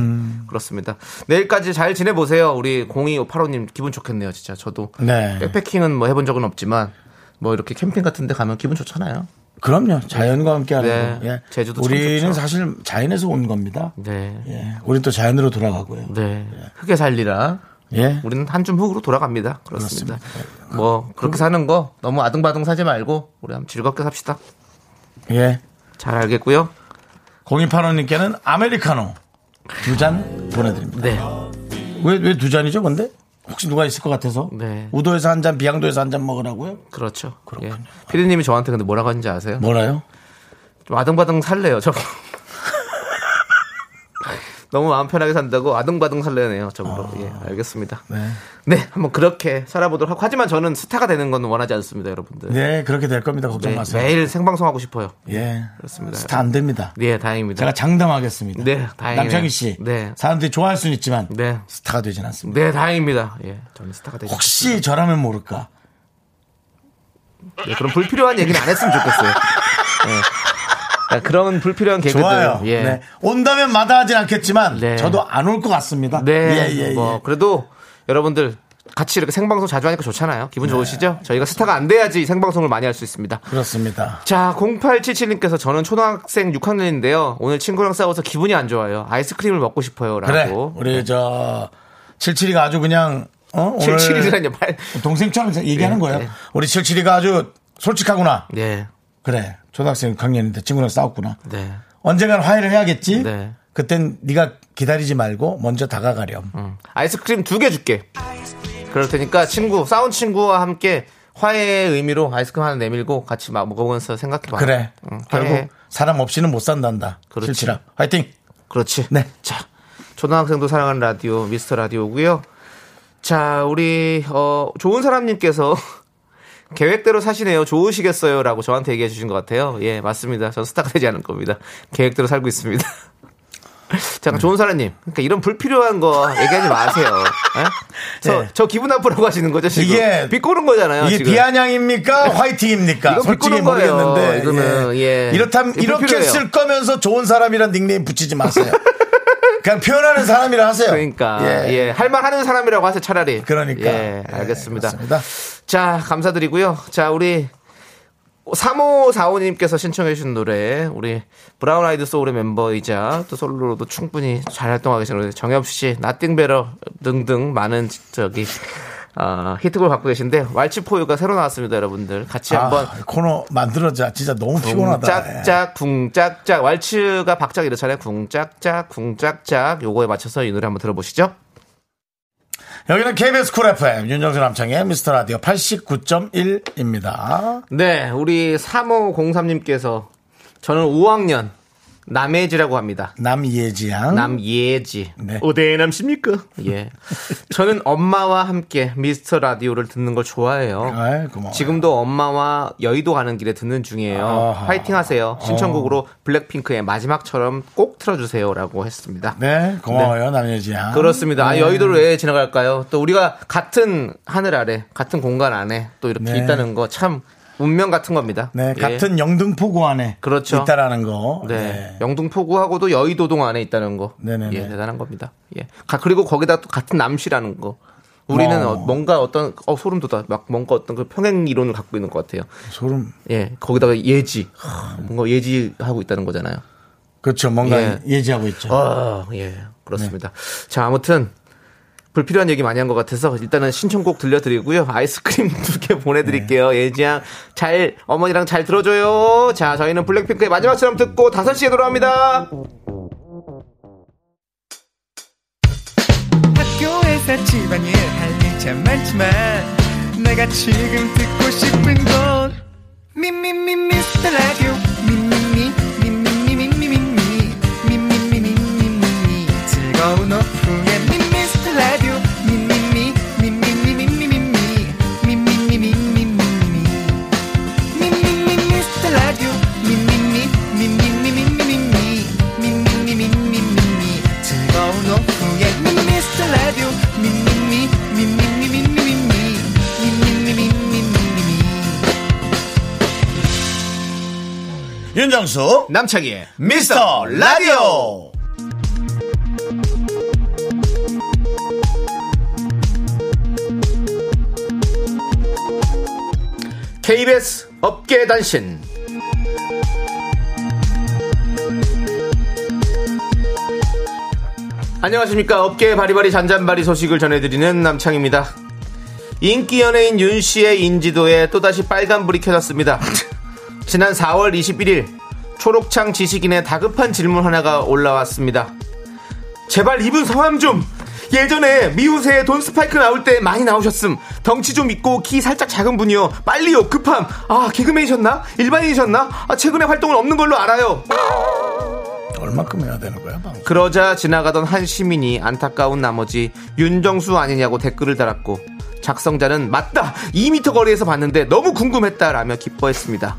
그렇습니다. 내일까지 잘 지내보세요. 우리 0258호님 기분 좋겠네요. 진짜 저도 네. 백패킹은 뭐 해본 적은 없지만 뭐 이렇게 캠핑 같은 데 가면 기분 좋잖아요. 그럼요. 자연과 함께 하는 네. 거. 예. 제주도 참 우리는. 사실 자연에서 온 겁니다. 네. 예. 우리 또 자연으로 돌아가고요. 네. 흙에 살리라. 예. 우리는 한줌 흙으로 돌아갑니다. 그렇습니다. 뭐 그렇게 사는 거 너무 아등바등 사지 말고 우리 한번 즐겁게 삽시다. 예. 잘 알겠고요. 0285님께는 아메리카노 두 잔 보내드립니다. 네. 왜, 왜 두 잔이죠, 근데? 혹시 누가 있을 것 같아서? 네. 우도에서 한 잔, 비양도에서 한 잔 먹으라고요? 그렇죠. 그렇군요. 예. 피디님이 저한테 근데 뭐라고 하는지 아세요? 뭐라요? 좀 아등바등 살래요, 저거. 너무 마음 편하게 산다고 아등바등 살래네요, 저거. 예, 알겠습니다. 네. 네, 한번 그렇게 살아보도록 하고. 하지만 저는 스타가 되는 건 원하지 않습니다, 여러분들. 네, 그렇게 될 겁니다. 걱정 네, 마세요. 매일 생방송 하고 싶어요. 예. 그렇습니다. 스타 안 됩니다. 네, 다행입니다. 제가 장담하겠습니다. 네, 다행이네요. 남창희 씨. 네. 사람들이 좋아할 수는 있지만 네. 스타가 되진 않습니다. 네, 다행입니다. 예, 저는 스타가 되고 혹시 저라면 모를까? 네, 그럼 불필요한 얘기는 안 했으면 좋겠어요. 예. 아, 그런 불필요한 개그들. 좋아요. 예. 네. 온다면 마다하진 않겠지만 네. 저도 안 올 것 같습니다. 네. 예, 예, 예. 뭐 그래도 여러분들 같이 이렇게 생방송 자주 하니까 좋잖아요. 기분 좋으시죠? 저희가 스타가 안 돼야지 생방송을 많이 할 수 있습니다. 그렇습니다. 자, 0877님께서 저는 초등학생 6학년인데요. 오늘 친구랑 싸워서 기분이 안 좋아요. 아이스크림을 먹고 싶어요. 그래. 라고. 우리 저 77이가 아주 그냥 어? 오늘 77이라뇨. 팔. 동생처럼 얘기하는 네, 거예요. 네. 우리 77이가 아주 솔직하구나. 네. 그래. 초등학생 6학년인데 친구랑 싸웠구나. 네. 언젠간 화해를 해야겠지. 네. 그땐 네가 기다리지 말고 먼저 다가가렴. 음. 아이스크림 두 개 줄게. 그럴 테니까 친구, 싸운 친구와 함께 화해의 의미로 아이스크림 하나 내밀고 같이 막 먹으면서 생각해봐. 그래. 응, 결국. 사람 없이는 못 산단다. 그렇지. 77아. 화이팅. 그렇지. 네. 자, 초등학생도 사랑하는 라디오, 미스터 라디오고요 자, 우리, 어, 좋은 사람님께서 계획대로 사시네요. 좋으시겠어요. 라고 저한테 얘기해 주신 것 같아요. 예, 맞습니다. 전 스타가 되지 않을 겁니다. 계획대로 살고 있습니다. 자, 좋은 사람님. 그러니까 이런 불필요한 거 얘기하지 마세요. 예? 저, 네. 저 기분 나쁘라고 하시는 거죠, 지금? 이게- 비꼬는 거잖아요. 이게 지금. 비아냥입니까? 화이팅입니까? 이거 솔직히 비꼬는 거예요. 모르겠는데. 이거는, 예. 이렇다면 이거 이렇게 불필요해요. 쓸 거면서 좋은 사람이란 닉네임 붙이지 마세요. 그냥 표현하는 사람이라 하세요. 그러니까 예, 할 말 하는 사람이라고 하세요 차라리. 그러니까. 예, 예, 알겠습니다. 그렇습니다. 자, 감사드리고요. 자, 우리 3545님께서 신청해 주신 노래 우리 브라운 아이드 소울의 멤버이자 또 솔로로도 충분히 잘 활동하고 계신 우리 정엽 씨, Nothing Better 등등 많은 저기 어, 히트곡을 갖고 계신데 Waltz For You가 새로 나왔습니다, 여러분들. 같이 한번 아, 코너 만들어자. 진짜 너무 피곤하다. 예. 쿵짝짝 쿵짝짝 왈츠가 박자가 이렇잖아요. 쿵짝짝 쿵짝짝 요거에 맞춰서 이 노래 한번 들어보시죠. 여기는 KBS Cool FM 윤정수 남창희의 미스터 라디오 89.1입니다. 네, 우리 3503님께서 저는 5학년 남예지라고 합니다. 남예지양. 남예지. 네. 오대남십니까? 예. 저는 엄마와 함께 미스터 라디오를 듣는 걸 좋아해요. 아이, 고마워요. 지금도 엄마와 여의도 가는 길에 듣는 중이에요. 아하. 파이팅 하세요. 신청곡으로 블랙핑크의 마지막처럼 꼭 틀어주세요 라고 했습니다. 네, 고마워요, 남예지양. 그렇습니다. 아, 네. 여의도를 왜 지나갈까요? 또 우리가 같은 하늘 아래, 같은 공간 안에 또 이렇게 네. 있다는 거 참 운명 같은 겁니다. 네, 예. 같은 영등포구 안에 그렇죠. 있다라는 거. 네. 영등포구하고도 여의도동 안에 있다는 거. 네네네. 예, 대단한 겁니다. 예. 가- 그리고 거기다 또 같은 남시라는 거. 우리는 어. 어, 뭔가 어떤 어 소름 돋아. 막 뭔가 어떤 그 평행 이론을 갖고 있는 것 같아요. 소름. 예. 거기다가 예지. 하, 뭔가 예지하고 있다는 거잖아요. 그렇죠. 뭔가 예. 예지하고 있죠. 아, 예. 그렇습니다. 자, 아무튼 불필요한 얘기 많이 한 것 같아서 일단은 신청곡 들려드리고요. 아이스크림 두 개 보내드릴게요. 네. 예지양 잘 어머니랑 잘 들어줘요. 자, 저희는 블랙핑크의 마지막처럼 듣고 5시에 돌아옵니다. 학교에서 집안일 할일참 많지만 내가 지금 듣고 싶은 건 미미미 미스터 라디오 미미미 미미미 미미미 미미미 미미미 즐거운 오후 윤정수 남창희의 미스터 라디오 KBS 업계 단신. 안녕하십니까. 업계 바리바리 잔잔바리 소식을 전해드리는 남창입니다. 인기 연예인 윤 씨의 인지도에 또다시 빨간불이 켜졌습니다. 지난 4월 21일 초록창 지식인의 다급한 질문 하나가 올라왔습니다. 제발 이분 성함 좀. 예전에 미우새 돈 스파이크 나올 때 많이 나오셨음. 덩치 좀 있고 키 살짝 작은 분이요. 빨리요. 급함. 아 개그맨이셨나? 일반인이셨나? 아 최근에 활동은 없는 걸로 알아요. 얼마큼 해야 되는 거야 방금 그러자 지나가던 한 시민이 안타까운 나머지 윤정수 아니냐고 댓글을 달았고 작성자는 맞다 2미터 거리에서 봤는데 너무 궁금했다라며 기뻐했습니다.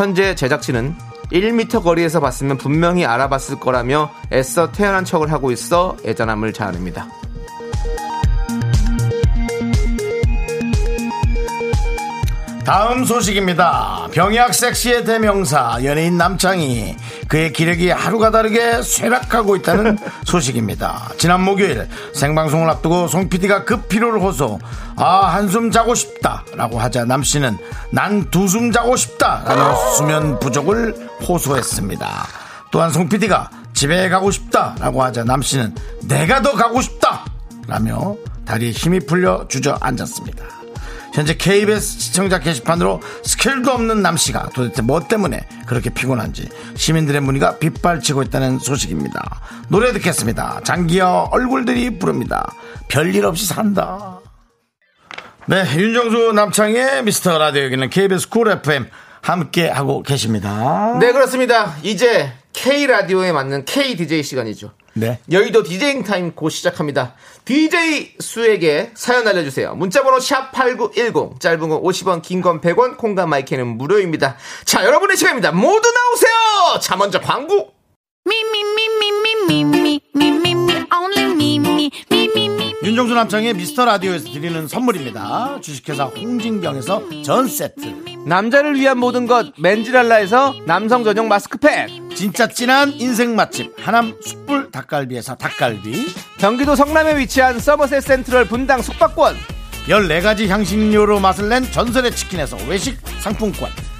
현재 제작진은 1미터 거리에서 봤으면 분명히 알아봤을 거라며 애써 태연한 척을 하고 있어 애잔함을 자아냅니다. 다음 소식입니다. 병약 섹시의 대명사 연예인 남창이 그의 기력이 하루가 다르게 쇠락하고 있다는 소식입니다. 지난 목요일 생방송을 앞두고 송 PD가 급 피로를 호소 아 한숨 자고 싶다라고 하자 남 씨는 난 두 숨 자고 싶다라며 수면 부족을 호소했습니다. 또한 송 PD가 집에 가고 싶다라고 하자 남 씨는 내가 더 가고 싶다라며 다리에 힘이 풀려 주저앉았습니다. 현재 KBS 시청자 게시판으로 스킬도 없는 남씨가 도대체 뭐 때문에 그렇게 피곤한지 시민들의 문의가 빗발치고 있다는 소식입니다. 노래 듣겠습니다. 장기하와 얼굴들이 부릅니다. 별일 없이 산다. 네, 윤정수 남창희의 미스터 라디오 여기는 KBS Cool FM 함께 하고 계십니다. 네 그렇습니다. 이제 K 라디오에 맞는 K DJ 시간이죠. 네. 여의도 디제잉 타임 곧 시작합니다. DJ 수에게 사연 알려주세요. 문자번호 샵8910, 짧은 건 50원, 긴 건 100원, 콩과 마이크는 무료입니다. 자, 여러분의 시간입니다. 모두 나오세요! 자, 먼저 광고! 윤정수 남창희의 미스터 라디오에서 드리는 선물입니다. 주식회사 홍진경에서 전 세트. 남자를 위한 모든 것 맨지랄라에서 남성 전용 마스크팩. 진짜 진한 인생 맛집 하남 숯불 닭갈비에서 닭갈비 경기도 성남에 위치한 서머셋 센트럴 분당 숙박권. 14가지 향신료로 맛을 낸 전설의 치킨에서 외식 상품권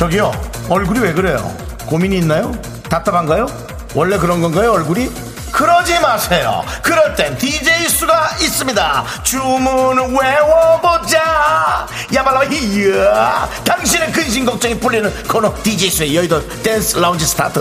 저기요 얼굴이 왜 그래요? 고민이 있나요? 답답한가요? 원래 그런 건가요 얼굴이? 그러지 마세요. 그럴 땐 DJ 수가 있습니다. 주문을 외워보자. 야말라 히야 당신의 근심 걱정이 풀리는 코너 DJ 수의 여의도 댄스 라운지 스타트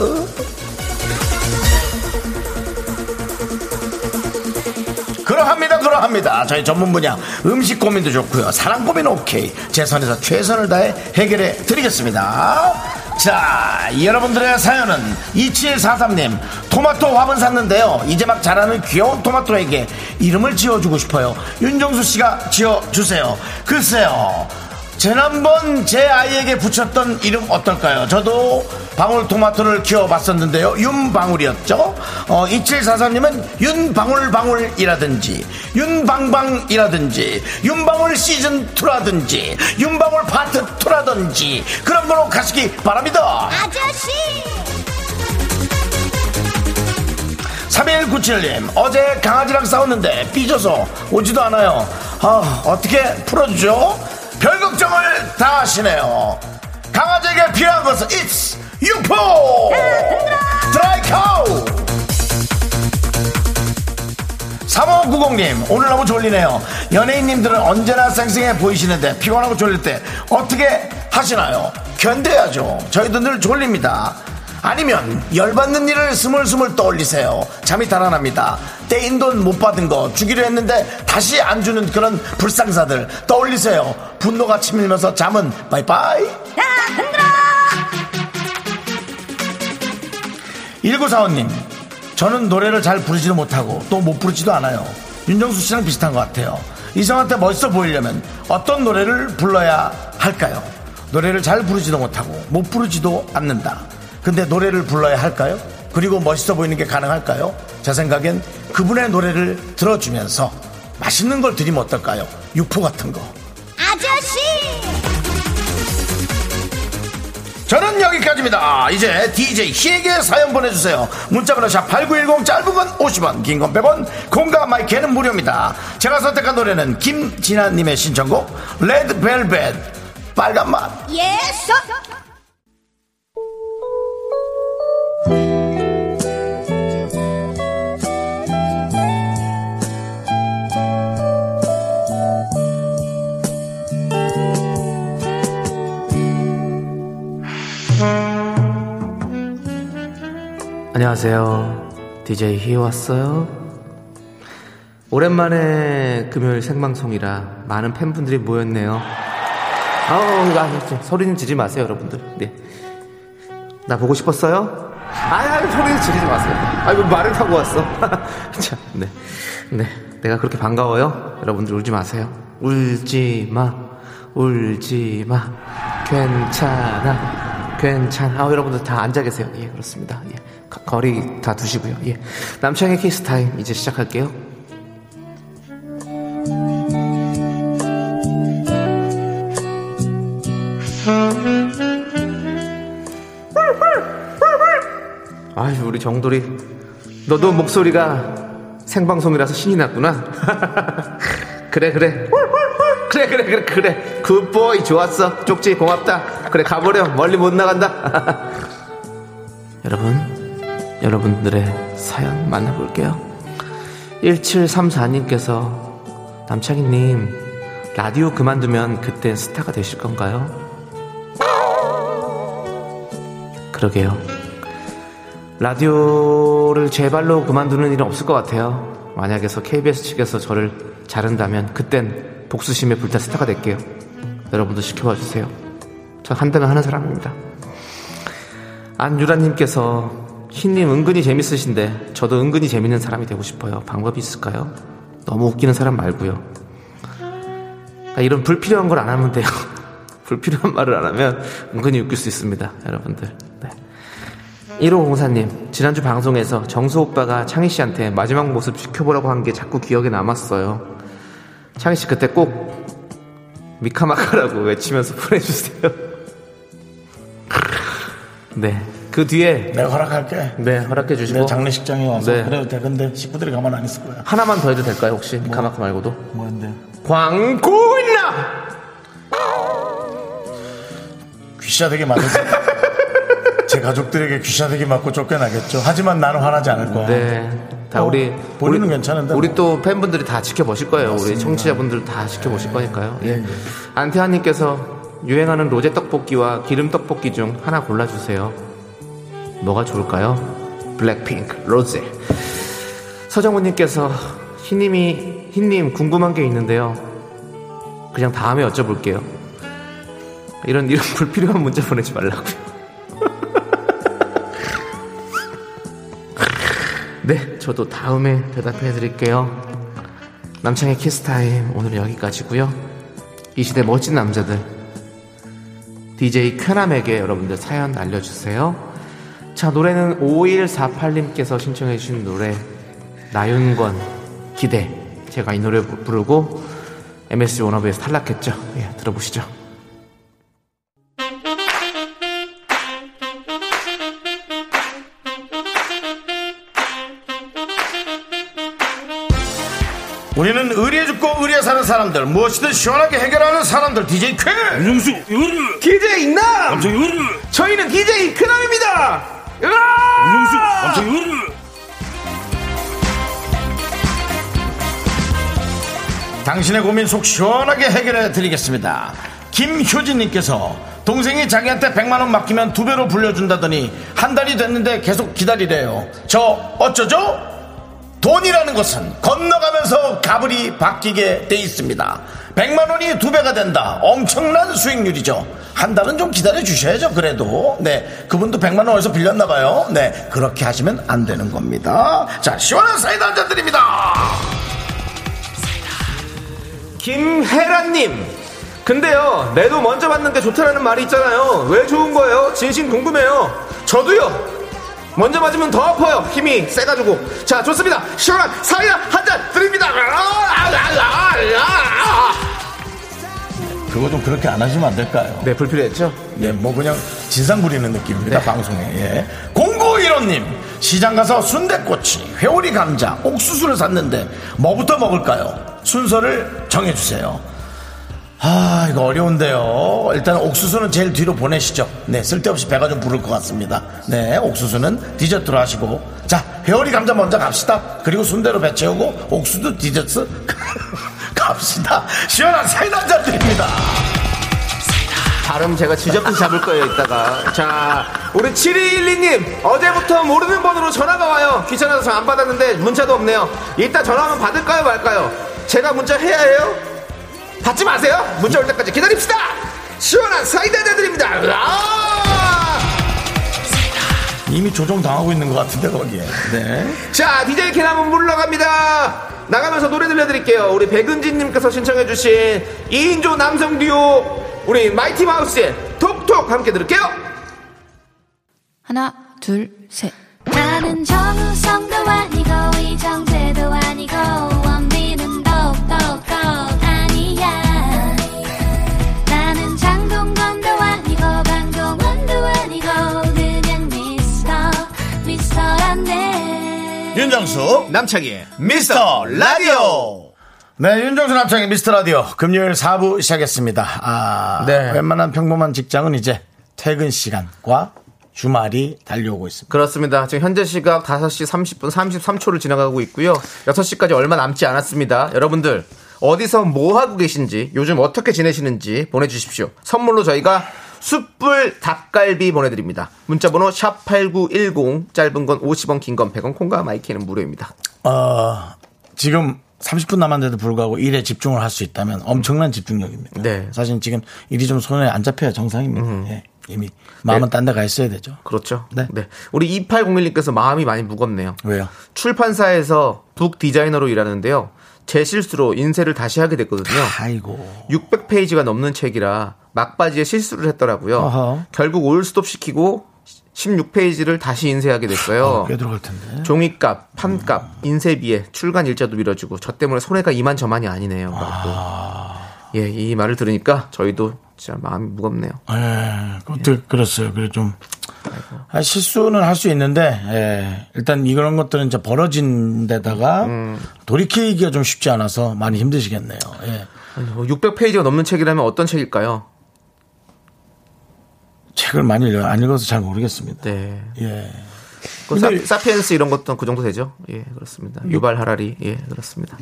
그러합니다 그러합니다. 저희 전문 분야 음식 고민도 좋고요. 사랑 고민 오케이. 제 선에서 최선을 다해 해결해 드리겠습니다. 자 여러분들의 사연은 2743님 토마토 화분 샀는데요. 이제 막 자라는 귀여운 토마토에게 이름을 지어주고 싶어요. 윤정수 씨가 지어주세요. 글쎄요 지난번 제 아이에게 붙였던 이름 어떨까요? 저도 방울토마토를 키워봤었는데요. 윤방울이었죠? 어, 2743님은 윤방울방울이라든지, 윤방방이라든지, 윤방울 시즌2라든지, 윤방울 파트2라든지, 그런 거로 가시기 바랍니다. 아저씨. 3197님, 어제 강아지랑 싸웠는데 삐져서 오지도 않아요. 아, 어떻게 풀어주죠? 별 걱정을 다 하시네요. 강아지에게 필요한 것은 it's 유포! 드라이카우! 3590님, 오늘 너무 졸리네요. 연예인님들은 언제나 쌩쌩해 보이시는데 피곤하고 졸릴 때 어떻게 하시나요? 견뎌야죠. 저희도 늘 졸립니다. 아니면 열받는 일을 스물스물 떠올리세요. 잠이 달아납니다. 떼인 돈 못 받은 거 주기로 했는데 다시 안 주는 그런 불상사들 떠올리세요. 분노가 치밀면서 잠은 바이바이. 1945님, 저는 노래를 잘 부르지도 못하고 또 못 부르지도 않아요. 윤정수 씨랑 비슷한 것 같아요. 이성한테 멋있어 보이려면 어떤 노래를 불러야 할까요? 노래를 잘 부르지도 못하고 못 부르지도 않는다. 근데 노래를 불러야 할까요? 그리고 멋있어 보이는 게 가능할까요? 제 생각엔 그분의 노래를 들어주면서 맛있는 걸 드리면 어떨까요? 육포 같은 거. 아저씨! 저는 여기까지입니다. 이제 DJ 희에게 사연 보내주세요. 문자번호 샵8910 짧은 건 50원, 긴 건 100원, 공과 마이크는 무료입니다. 제가 선택한 노래는 김진아님의 신청곡, 레드벨벳, 빨간 맛. 예스! 안녕하세요. DJ 희 왔어요. 오랜만에 금요일 생방송이라 많은 팬분들이 모였네요. 아우, 좀 소리는 지르지 마세요, 여러분들. 네. 나 보고 싶었어요? 아니, 소리는 지르지 마세요. 아이고, 말을 타고 왔어. 자, 네. 네. 내가 그렇게 반가워요? 여러분들 울지 마세요. 울지 마. 울지 마. 괜찮아. 괜찮아. 아, 여러분들 다 앉아 계세요. 예, 그렇습니다. 예. 거- 거리 다 두시고요. 예. 남창희의 키스 타임 이제 시작할게요. 아유, 우리 정돌이. 너도 목소리가 생방송이라서 신이 났구나. 그래, 그래. 그래, 그래, 그래, 그래. good boy, 좋았어. 쪽지, 고맙다. 그래, 가버려. 멀리 못 나간다. 여러분, 여러분들의 사연 만나볼게요. 1734님께서 남창희님, 라디오 그만두면 그땐 스타가 되실 건가요? 그러게요. 라디오를 제 발로 그만두는 일은 없을 것 같아요. 만약에서 KBS 측에서 저를 자른다면 그땐 복수심에 불탄 스타가 될게요. 여러분도 지켜봐 주세요. 저 한다면 하는 사람입니다. 안유라님께서 흰님 은근히 재밌으신데 저도 은근히 재밌는 사람이 되고 싶어요. 방법이 있을까요? 너무 웃기는 사람 말고요. 아, 이런 불필요한 걸 안 하면 돼요. 불필요한 말을 안 하면 은근히 웃길 수 있습니다. 여러분들. 네. 1504님, 지난주 방송에서 정수 오빠가 창희 씨한테 마지막 모습 지켜보라고 한 게 자꾸 기억에 남았어요. 창희 씨 그때 꼭 미카마카라고 외치면서 보내주세요. 네. 그 뒤에, 내가 허락할게. 네, 허락해 주시고. 내 장례식장에 와서 네. 그래도 돼. 근데 식구들이 가만 안 있을 거야. 하나만 더 해도 될까요, 혹시? 미카마카 말고도? 뭐인데? 광고 있나? 귀샤되게 맞아서 제 가족들에게 귀샤되게 맞고 쫓겨나겠죠. 하지만 나는 화나지 않을 거야. 네. 다 어, 우리 본인은 우리- 괜찮은데 우리 뭐. 또 팬분들이 다 지켜보실 거예요. 우리 맞습니다. 청취자분들 다 지켜보실 거니까요. 예. 예, 예. 안태환님께서 유행하는 로제 떡볶이와 기름 떡볶이 중 하나 골라주세요. 뭐가 좋을까요? 블랙핑크 로제. 서정훈님께서 흰님이 흰님 궁금한 게 있는데요. 그냥 다음에 여쭤볼게요. 이런 이런 불필요한 문자 보내지 말라고요. 저도 다음에 대답해 드릴게요. 남창희의 키스타임 오늘 여기까지고요. 이 시대 멋진 남자들 DJ 쾌남에게 여러분들 사연 알려주세요. 자 노래는 5148님께서 신청해 주신 노래 나윤권 기대 제가 이 노래 부- 부르고 MSG 워너비에서 탈락했죠. 예, 들어보시죠. 우리는 의리에 죽고 의리에 사는 사람들 무엇이든 시원하게 해결하는 사람들 DJ 쾌 이거를 DJ 남! 남창희 저희는 DJ 그남입니다! 윤정수 남창희 당신의 고민 속 시원하게 해결해 드리겠습니다. 김효진님께서 동생이 자기한테 100만원 맡기면 두 배로 불려준다더니 한 달이 됐는데 계속 기다리래요. 저 어쩌죠? 돈이라는 것은 건너가면서 가불이 바뀌게 돼 있습니다. 100만 원이 두 배가 된다. 엄청난 수익률이죠. 한 달은 좀 기다려 주셔야죠. 그래도. 네. 그분도 100만 원 어디서 빌렸나 봐요. 네. 그렇게 하시면 안 되는 겁니다. 자, 시원한 사이다 한잔 드립니다. 김혜란 님. 근데요, 내도 먼저 받는 게 좋다라는 말이 있잖아요. 왜 좋은 거예요? 진심 궁금해요. 저도요. 먼저 맞으면 더 아파요. 힘이 세가지고. 자, 좋습니다. 시원한 사이다 한 잔 드립니다. 아, 아, 아, 아. 그거 좀 그렇게 안 하시면 안 될까요? 네, 불필요했죠? 네, 뭐 그냥 진상 부리는 느낌입니다. 방송에. 예. 0915님 시장 가서 순대꼬치, 회오리 감자, 옥수수를 샀는데 뭐부터 먹을까요? 순서를 정해주세요. 아, 이거 어려운데요. 일단 옥수수는 제일 뒤로 보내시죠. 네, 쓸데없이 배가 좀 부를 것 같습니다. 네, 옥수수는 디저트로 하시고. 자, 회오리 감자 먼저 갑시다. 그리고 순대로 배 채우고, 옥수수 디저트 갑시다. 시원한 사이다 한잔 드립니다. 발음 제가 지저분 잡을 거예요, 이따가. 자, 우리 7212님, 어제부터 모르는 번호로 전화가 와요. 귀찮아서 전안 받았는데 문자도 없네요. 이따 전화 하면 받을까요, 말까요? 제가 문자 해야 해요? 받지 마세요. 문자 올 때까지 기다립시다. 시원한 사이다 내드립니다. 아! 이미 조종당하고 있는 것 같은데, 거기에. 네. 자, DJ 캐나문 물러갑니다. 나가면서 노래 들려드릴게요. 우리 백은진님께서 신청해주신 2인조 남성 듀오, 우리 마이티 마우스의 톡톡 함께 들을게요. 하나, 둘, 셋. 나는 정우성도 아니고 이정재도 아니고 윤정수, 남창희의 미스터 라디오. 네, 윤정수 남창희의 미스터 라디오. 금요일 4부 시작했습니다. 아, 네. 웬만한 평범한 직장은 이제 퇴근 시간과 주말이 달려오고 있습니다. 그렇습니다. 지금 현재 시각 5시 30분 33초를 지나가고 있고요. 6시까지 얼마 남지 않았습니다. 여러분들, 어디서 뭐 하고 계신지, 요즘 어떻게 지내시는지 보내주십시오. 선물로 저희가 숯불 닭갈비 보내드립니다. 문자번호 샵 8910, 짧은 건 50원, 긴 건 100원, 콩과 마이케이는 무료입니다. 어, 지금 30분 남았는데도 불구하고 일에 집중을 할 수 있다면 엄청난 집중력입니다. 네. 사실 지금 일이 좀 손에 안 잡혀야 정상입니다. 예, 이미 마음은 딴데 가 있어야 되죠. 그렇죠. 네. 우리 2801님께서 마음이 많이 무겁네요. 왜요? 출판사에서 북 디자이너로 일하는데요. 제 실수로 인쇄를 다시 하게 됐거든요. 아이고. 600페이지가 넘는 책이라 막바지에 실수를 했더라고요. 어허. 결국 올스톱 시키고 16페이지를 다시 인쇄하게 됐어요. 어, 꽤 들어갈 텐데. 종이값, 판값, 인쇄비에 출간 일자도 미뤄지고 저 때문에 손해가 이만저만이 아니네요. 라고. 예, 이 말을 들으니까 저희도 진짜 마음이 무겁네요. 예, 그것도 그렇어요. 그래 좀 아, 실수는 할 수 있는데 예, 일단 이런 것들은 이제 벌어진 데다가 음. 돌이키기가 좀 쉽지 않아서 많이 힘드시겠네요. 예. 600페이지가 뭐 넘는 책이라면 어떤 책일까요? 책을 많이 읽어, 안 읽어서 잘 모르겠습니다. 네. 예. 그 사, 피엔스 이런 것도 그 정도 되죠? 예, 그렇습니다. 유발 하라리, 예, 그렇습니다.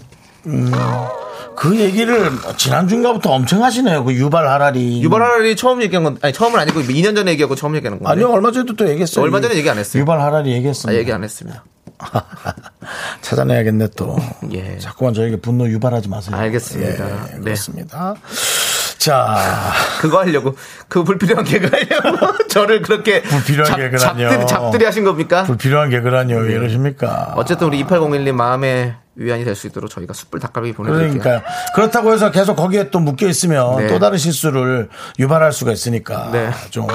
그 얘기를 지난주인가부터 엄청 하시네요. 그 유발 하라리. 유발 하라리 처음 얘기한 건, 아니, 처음은 아니고 2년 전에 얘기하고 처음 얘기하는 건데. 아니요, 얼마 전에도 또 얘기했어요. 얼마 전에 얘기 안 했어요. 유발 하라리 아, 얘기했습니다. 얘기 안 했습니다. 찾아내야겠네 또. 예. 자꾸만 저에게 분노 유발하지 마세요. 알겠습니다. 예, 네. 그렇습니다. 자, 그거 하려고, 그 불필요한 개그 하려고, 저를 그렇게. 불필요한 잡- 개그라뇨. 잡들이, 잡들이 하신 겁니까? 불필요한 개그라니요. 왜 이러십니까? 어쨌든 우리 2801님 마음에 위안이 될 수 있도록 저희가 숯불 닭갈비 보내드릴게요. 그러니까요. 그렇다고 해서 계속 거기에 또 묶여 있으면 네. 또 다른 실수를 유발할 수가 있으니까 네. 좀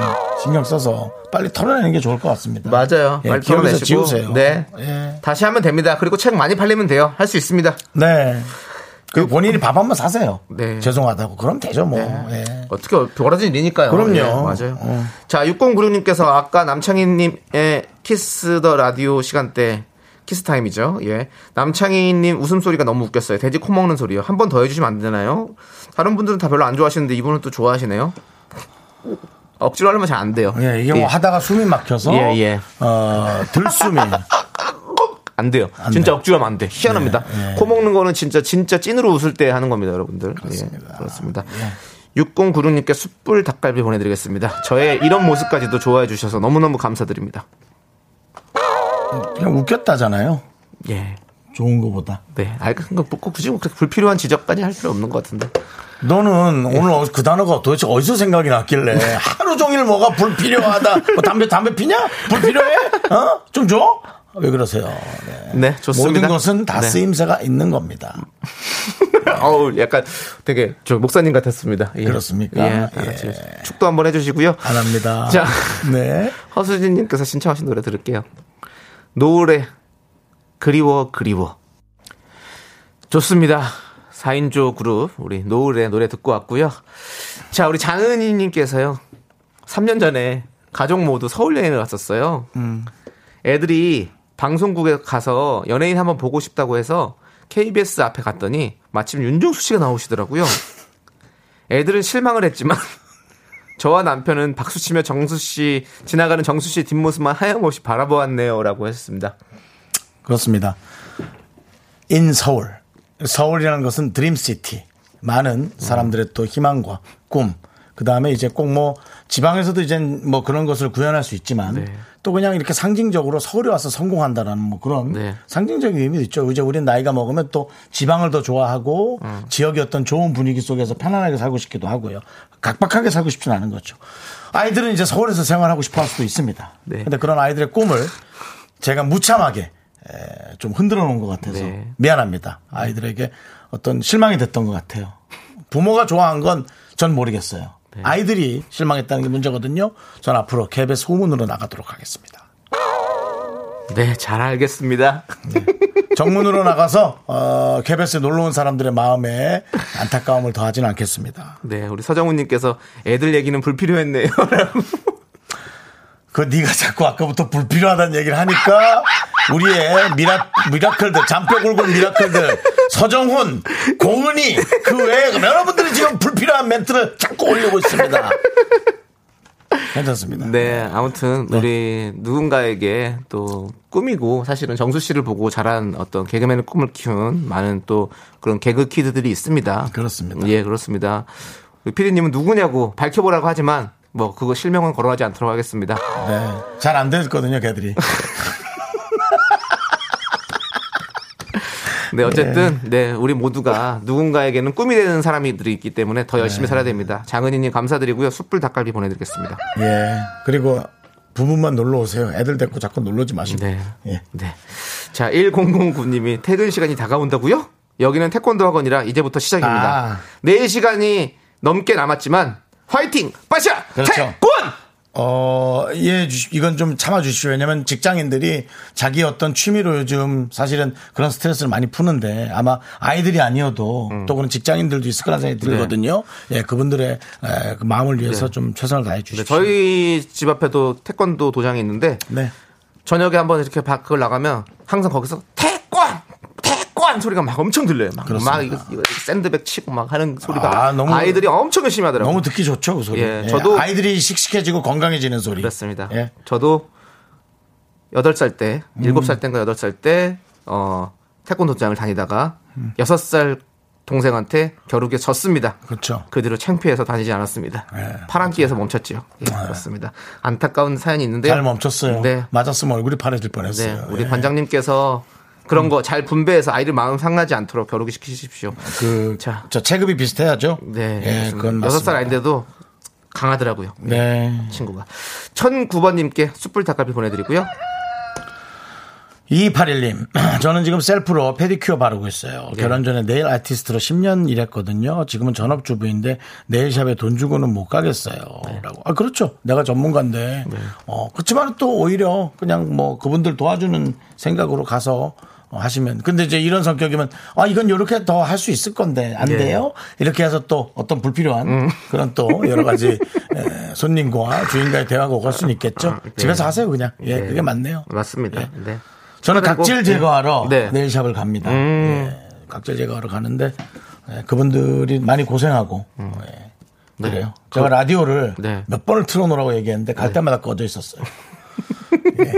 신경 써서 빨리 털어내는 게 좋을 것 같습니다. 맞아요. 예, 빨리 털어내시고. 지우세요. 네. 예. 다시 하면 됩니다. 그리고 책 많이 팔리면 돼요. 할 수 있습니다. 네. 그 본인이 밥 한번 사세요. 네. 죄송하다고. 그럼 되죠, 뭐. 네. 예. 어떻게 벌어진 일이니까요. 그럼요. 예, 맞아요. 어. 자, 6096님께서 아까 남창희님의 Kiss the Radio 시간 때 키스타임이죠. 예. 남창희님 웃음소리가 너무 웃겼어요. 돼지 코 먹는 소리요. 한 번 더 해주시면 안 되나요? 다른 분들은 다 별로 안 좋아하시는데 이분은 또 좋아하시네요. 억지로 하려면 잘 안 돼요. 예, 이게 뭐 하다가 숨이 막혀서 예, 예. 어, 들숨이 안 돼요. 진짜 억지로 하면 안 돼. 희한합니다. 코 먹는 거는 진짜 진짜 찐으로 웃을 때 하는 겁니다, 여러분들. 그렇습니다. 예, 그렇습니다. 6096님께 숯불 닭갈비 보내드리겠습니다. 저의 이런 모습까지도 좋아해 주셔서 너무너무 감사드립니다. 그냥 웃겼다잖아요. 예. 좋은 거보다. 네. 아, 그, 그, 굳이 뭐 그렇게 불필요한 지적까지 할 필요 없는 것 같은데. 너는 오늘 어- 그 단어가 도대체 어디서 생각이 났길래 하루 종일 뭐가 불필요하다. 뭐 담배 담배 피냐? 불필요해? 어? 좀 줘? 왜 그러세요? 네. 네, 좋습니다. 모든 것은 다 네. 쓰임새가 있는 겁니다. 어우, 약간 되게 저 목사님 같았습니다. 예. 그렇습니까? 예. 다 같이 축도 한번 해주시고요. 안 합니다. 자. 네. 허수진님께서 신청하신 노래 들을게요. 노을의 그리워 그리워. 좋습니다. 4인조 그룹 우리 노을의 노래 듣고 왔고요. 자 우리 장은희 님께서요. 3년 전에 가족 모두 서울 여행을 갔었어요. 애들이 방송국에 가서 연예인 한번 보고 싶다고 해서 KBS 앞에 갔더니 마침 윤종수 씨가 나오시더라고요. 애들은 실망을 했지만 저와 남편은 박수치며 정수 씨 지나가는 정수 씨 뒷모습만 하염없이 바라보았네요라고 했습니다. 그렇습니다. 인 서울. 서울이라는 것은 드림시티. 많은 사람들의 또 희망과 꿈. 그 다음에 이제 꼭 뭐 지방에서도 이제 뭐 그런 것을 구현할 수 있지만 네. 또 그냥 이렇게 상징적으로 서울에 와서 성공한다라는 뭐 그런 네. 상징적인 의미도 있죠. 이제 우리는 나이가 먹으면 또 지방을 더 좋아하고 음. 지역의 어떤 좋은 분위기 속에서 편안하게 살고 싶기도 하고요. 각박하게 살고 싶지는 않은 거죠. 아이들은 이제 서울에서 생활하고 싶어 할 수도 있습니다. 네. 근데 그런 아이들의 꿈을 제가 무참하게 에, 좀 흔들어 놓은 것 같아서 네. 미안합니다. 아이들에게 어떤 실망이 됐던 것 같아요. 부모가 좋아한 건 전 모르겠어요. 네. 아이들이 실망했다는 게 문제거든요. 전 앞으로 KBS 후문으로 나가도록 하겠습니다. 네, 잘 알겠습니다. 정문으로 나가서 어, KBS에 놀러 온 사람들의 마음에 안타까움을 더하지는 않겠습니다. 네, 우리 서정훈님께서 애들 얘기는 불필요했네요라고. 그 네가 자꾸 아까부터 불필요하다는 얘기를 하니까 우리의 미라 미라클들 잔뼈골골 미라클들 서정훈 고은이 그 외에 여러분들이 지금 불필요한 멘트를 자꾸 올리고 있습니다. 괜찮습니다. 네, 아무튼 우리 누군가에게 또 꿈이고 사실은 정수 씨를 보고 자란 어떤 개그맨의 꿈을 키운 많은 또 그런 개그 키드들이 있습니다. 그렇습니다. 예, 그렇습니다. 우리 피디님은 누구냐고 밝혀보라고 하지만 뭐 그거 실명은 거론하지 않도록 하겠습니다. 네. 잘 안 됐거든요, 걔들이. 네, 어쨌든 네 우리 모두가 누군가에게는 꿈이 되는 사람들이 있기 때문에 더 네. 열심히 살아야 됩니다. 장은희 님 감사드리고요. 숯불 닭갈비 보내 드리겠습니다. 예. 그리고 부부만 놀러 오세요. 애들 데리고 자꾸 놀러 오지 마시고. 네. 예. 네. 자, 1009 님이 퇴근 시간이 다가온다고요? 여기는 태권도 학원이라 이제부터 시작입니다. 아. 내일 시간이 넘게 남았지만 화이팅! 빠샤! 그렇죠. 태권! 어, 예, 주- 이건 좀 참아주시오. 왜냐면 직장인들이 자기 어떤 취미로 요즘 사실은 그런 스트레스를 많이 푸는데 아마 아이들이 아니어도 또 그런 직장인들도 있을 거라는 생각이 들거든요. 예, 그분들의 에, 그 마음을 위해서 좀 최선을 다해 네, 주십시오. 저희 집 앞에도 태권도 도장이 있는데 네. 저녁에 한번 이렇게 밖을 나가면 항상 거기서 태권! 태권! 소리가 막 엄청 들려요. 막, 그렇습니다. 막 이거, 이거 샌드백 치고 막 하는 소리가 아, 너무- 아이들이 엄청 열심히 하더라고요. 너무 듣기 좋죠, 그 소리. 예, 예, 저도- 아이들이 씩씩해지고 건강해지는 소리. 그렇습니다. 예. 저도 8살 때, 음. 7살 때인가 8살 때, 어, 태권도장을 다니다가 음. 6살 동생한테 겨루게 졌습니다. 그렇죠. 그 뒤로 창피해서 다니지 않았습니다. 예, 파란기에서 멈췄지요. 예, 그렇습니다. 안타까운 사연이 있는데요. 잘 멈췄어요. 네. 맞았으면 얼굴이 파래질 네. 뻔했어요. 우리 예. 관장님께서 그런 거 잘 분배해서 아이들 마음 상하지 않도록 겨루기 시키십시오. 그, 자. 저 체급이 비슷해야죠. 네. 예, 그건 여섯 살 맞습니다. 아닌데도 강하더라고요. 네. 친구가. 1009번님께 숯불 닭갈비 보내드리고요. 2281님, 저는 지금 셀프로 페디큐어 바르고 있어요. 네. 결혼 전에 네일 아티스트로 10년 일했거든요. 지금은 전업주부인데 네일샵에 돈 주고는 못 가겠어요. 네. 라고. 아, 그렇죠. 내가 전문가인데. 어, 그렇지만 또 오히려 그냥 뭐 그분들 도와주는 생각으로 가서 어, 하시면. 근데 이제 이런 성격이면 아, 이건 이렇게 더 할 수 있을 건데 안 예. 돼요? 이렇게 해서 또 어떤 불필요한 그런 또 여러 가지 에, 손님과 주인과의 대화가 오갈 수는 있겠죠. 네. 집에서 하세요, 그냥. 예, 네. 그게 맞네요. 맞습니다. 예. 네. 저는. 각질 제거하러 네. 네일샵을 갑니다. 음. 예, 각질 제거하러 가는데 예, 그분들이 많이 고생하고 예, 네. 그래요. 제가 라디오를 네. 몇 번을 틀어놓으라고 얘기했는데 갈 때마다 꺼져 있었어요. 예.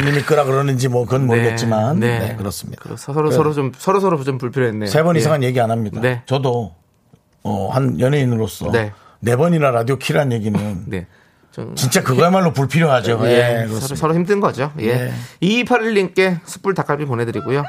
손님이 끄라 그러는지 뭐 그건 모르겠지만 네, 그렇습니다. 그래서 서로 서로 좀 서로 서로 좀 불편했네요. 세번 예. 이상은 얘기 안 합니다. 네. 저도 어, 한 연예인으로서 네. 네. 번이나 라디오 키란 얘기는 네. 좀 진짜 그거야말로 불필요하죠. 예, 예, 서로, 그렇습니다. 서로 힘든 거죠. 예. 네. 2281님께 숯불 닭갈비 보내드리고요.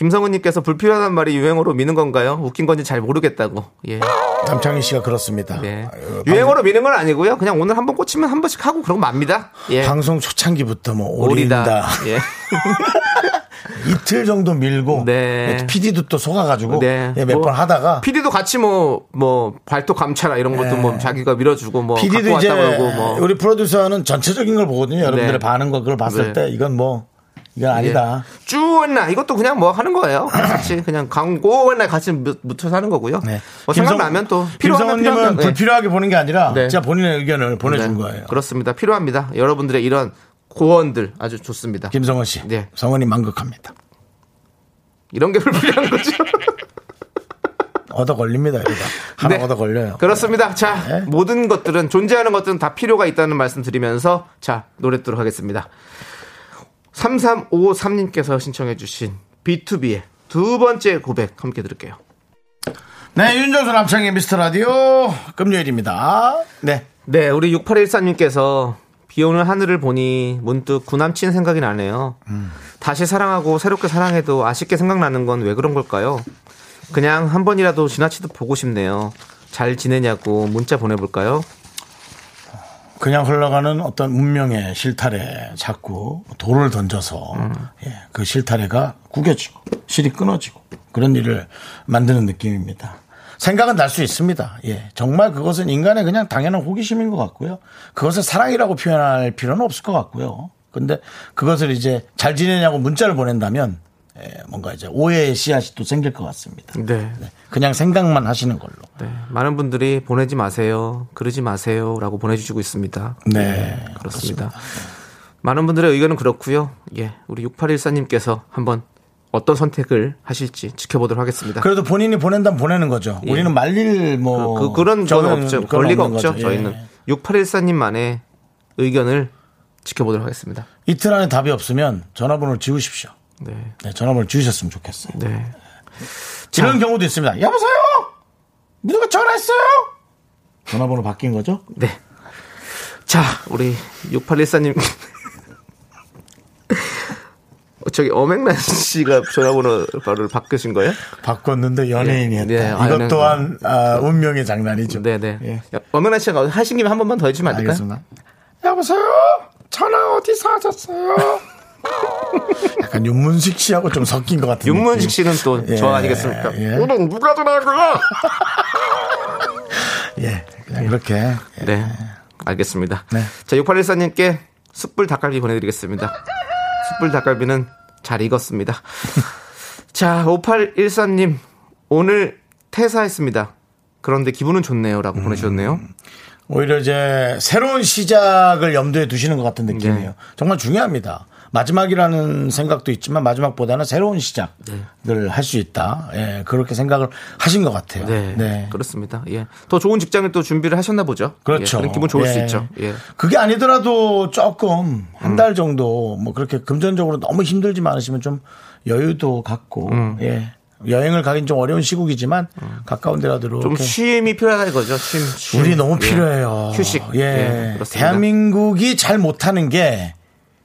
김성훈님께서 불필요한 말이 유행어로 미는 건가요? 웃긴 건지 잘 모르겠다고. 예. 남창희 씨가 그렇습니다. 네. 어, 유행어로 미는 건 아니고요. 그냥 오늘 한 번 꽂히면 한 번씩 하고 그런 거 맙니다. 예. 방송 초창기부터 뭐 오리다. 오린다. 예. 이틀 정도 밀고 네. PD도 또 속아가지고 네. 몇번 뭐, 하다가 PD도 같이 뭐, 뭐, 발톱 감차라 이런 것도 뭐 자기가 밀어주고 뭐. PD도 이제 왔다 그러고 뭐. 우리 프로듀서는 전체적인 걸 보거든요. 여러분들의 네. 반응과 그걸 봤을 네. 때 이건 뭐 이건 아니다. 쭈원나 이것도 그냥 뭐 하는 거예요. 같이 그냥 광고원나 같이 묻- 묻혀서 하는 거고요. 네. 뭐 생각나면 또 필요하면 네. 불필요하게 보는 게 아니라 네. 진짜 본인의 의견을 보내준 네. 거예요. 그렇습니다. 필요합니다. 여러분들의 이런 고언들 아주 좋습니다. 김성원 씨, 네. 성원이 만극합니다. 이런 게 불필요한 거죠. 얻어 걸립니다. 이러다 하나 네. 얻어 걸려요. 그렇습니다. 자, 네. 모든 것들은 존재하는 것들은 다 필요가 있다는 말씀 드리면서 자, 노래 듣도록 하겠습니다. 3353님께서 신청해 주신 B2B의 두 번째 고백 함께 들을게요. 네, 윤정수 남창의 미스터 라디오 금요일입니다. 네, 네, 우리 6814님께서 비 오는 하늘을 보니 문득 구남친 생각이 나네요. 다시 사랑하고 새롭게 사랑해도 아쉽게 생각나는 건 왜 그런 걸까요? 그냥 한 번이라도 지나치듯 보고 싶네요. 잘 지내냐고 문자 보내볼까요? 그냥 흘러가는 어떤 운명의 실타래 자꾸 돌을 던져서 예, 그 실타래가 구겨지고 실이 끊어지고 그런 일을 만드는 느낌입니다. 생각은 날 수 있습니다. 예, 정말 그것은 인간의 그냥 당연한 호기심인 것 같고요. 그것을 사랑이라고 표현할 필요는 없을 것 같고요. 근데 그것을 이제 잘 지내냐고 문자를 보낸다면 예, 뭔가 이제 오해의 씨앗이 또 생길 것 같습니다. 네. 네, 그냥 생각만 하시는 걸로. 네. 많은 분들이 보내지 마세요. 그러지 마세요. 라고 보내주시고 있습니다. 네, 그렇습니다. 많은 분들의 의견은 그렇고요. 예. 우리 6814님께서 한번 어떤 선택을 하실지 지켜보도록 하겠습니다. 그래도 본인이 보낸다면 보내는 거죠. 예. 우리는 말릴 뭐 그, 그, 런 저는 건 없죠. 권리가 없죠. 거죠. 저희는 예. 6814님만의 의견을 지켜보도록 하겠습니다. 이틀 안에 답이 없으면 전화번호를 지우십시오. 네. 네, 전화번호를 지우셨으면 좋겠어요. 네. 이런 경우도 있습니다. 여보세요? 누가 전화했어요? 전화번호 바뀐 거죠? 네. 자, 우리 6814님. 어, 저기 어맹란 씨가 전화번호를 바꾸신 거예요? 바꿨는데 연예인이 예. 네, 아, 이것 연예인. 또한 아, 운명의 장난이죠. 네네. 예. 어맹란 씨가 하신 김에 한 번만 더 해주면 안 될까요? 알겠습니다. 여보세요? 전화 어디서 하셨어요? 약간 윤문식 씨하고 좀 섞인 것 같은 윤문식 느낌. 씨는 또 예, 저 아니겠습니까? 예. 오늘 누가 거야? 예, 그냥 이렇게 예. 네. 알겠습니다. 네. 자, 6814님께 숯불 닭갈비 보내드리겠습니다. 숯불 닭갈비는 잘 익었습니다. 자, 5814님, 오늘 퇴사했습니다. 그런데 기분은 좋네요. 음. 라고 보내주셨네요. 오히려 이제 새로운 시작을 염두에 두시는 것 같은 느낌이에요. 네. 정말 중요합니다. 마지막이라는 생각도 있지만 마지막보다는 새로운 시작을 할수 있다. 예, 그렇게 생각을 하신 것 같아요. 네. 그렇습니다. 예. 더 좋은 직장을 또 준비를 하셨나 보죠. 그렇죠. 예, 그런 기분 좋을 수 예. 있죠. 예. 그게 아니더라도 조금 한 달 정도 뭐 그렇게 금전적으로 너무 힘들지 않으시면 좀 여유도 갖고 음. 예. 여행을 가긴 좀 어려운 시국이지만 가까운 데라도 좀 쉼이 필요하다 이거죠. 쉼. 쉼. 우리 너무 예. 필요해요. 휴식. 예. 예. 대한민국이 잘 못하는 게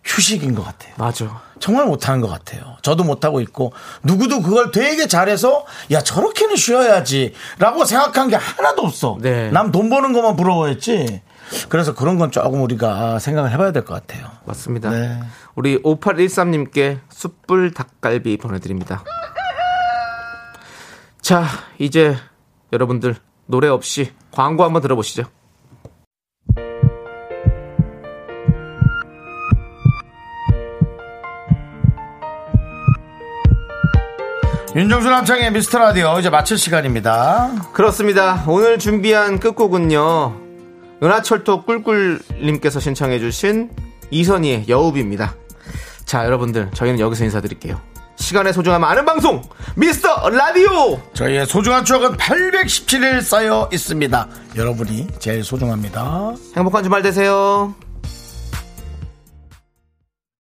휴식인 것 같아요. 맞아. 정말 못하는 것 같아요. 저도 못하고 있고 누구도 그걸 되게 잘해서 야 저렇게는 쉬어야지 라고 생각한 게 하나도 없어. 네. 남 돈 버는 것만 부러워했지. 그래서 그런 건 조금 우리가 생각을 해봐야 될 것 같아요. 맞습니다. 네. 우리 5813님께 숯불 닭갈비 보내드립니다. 자, 이제 여러분들 노래 없이 광고 한번 들어보시죠. 윤정수 남창의 미스터 라디오 이제 마칠 시간입니다. 그렇습니다. 오늘 준비한 끝곡은요. 은하철도 꿀꿀님께서 신청해주신 이선희의 여우비입니다. 자, 여러분들, 저희는 여기서 인사드릴게요. 시간의 소중함 아는 방송, 미스터 라디오! 저희의 소중한 추억은 817일 쌓여 있습니다. 여러분이 제일 소중합니다. 행복한 주말 되세요.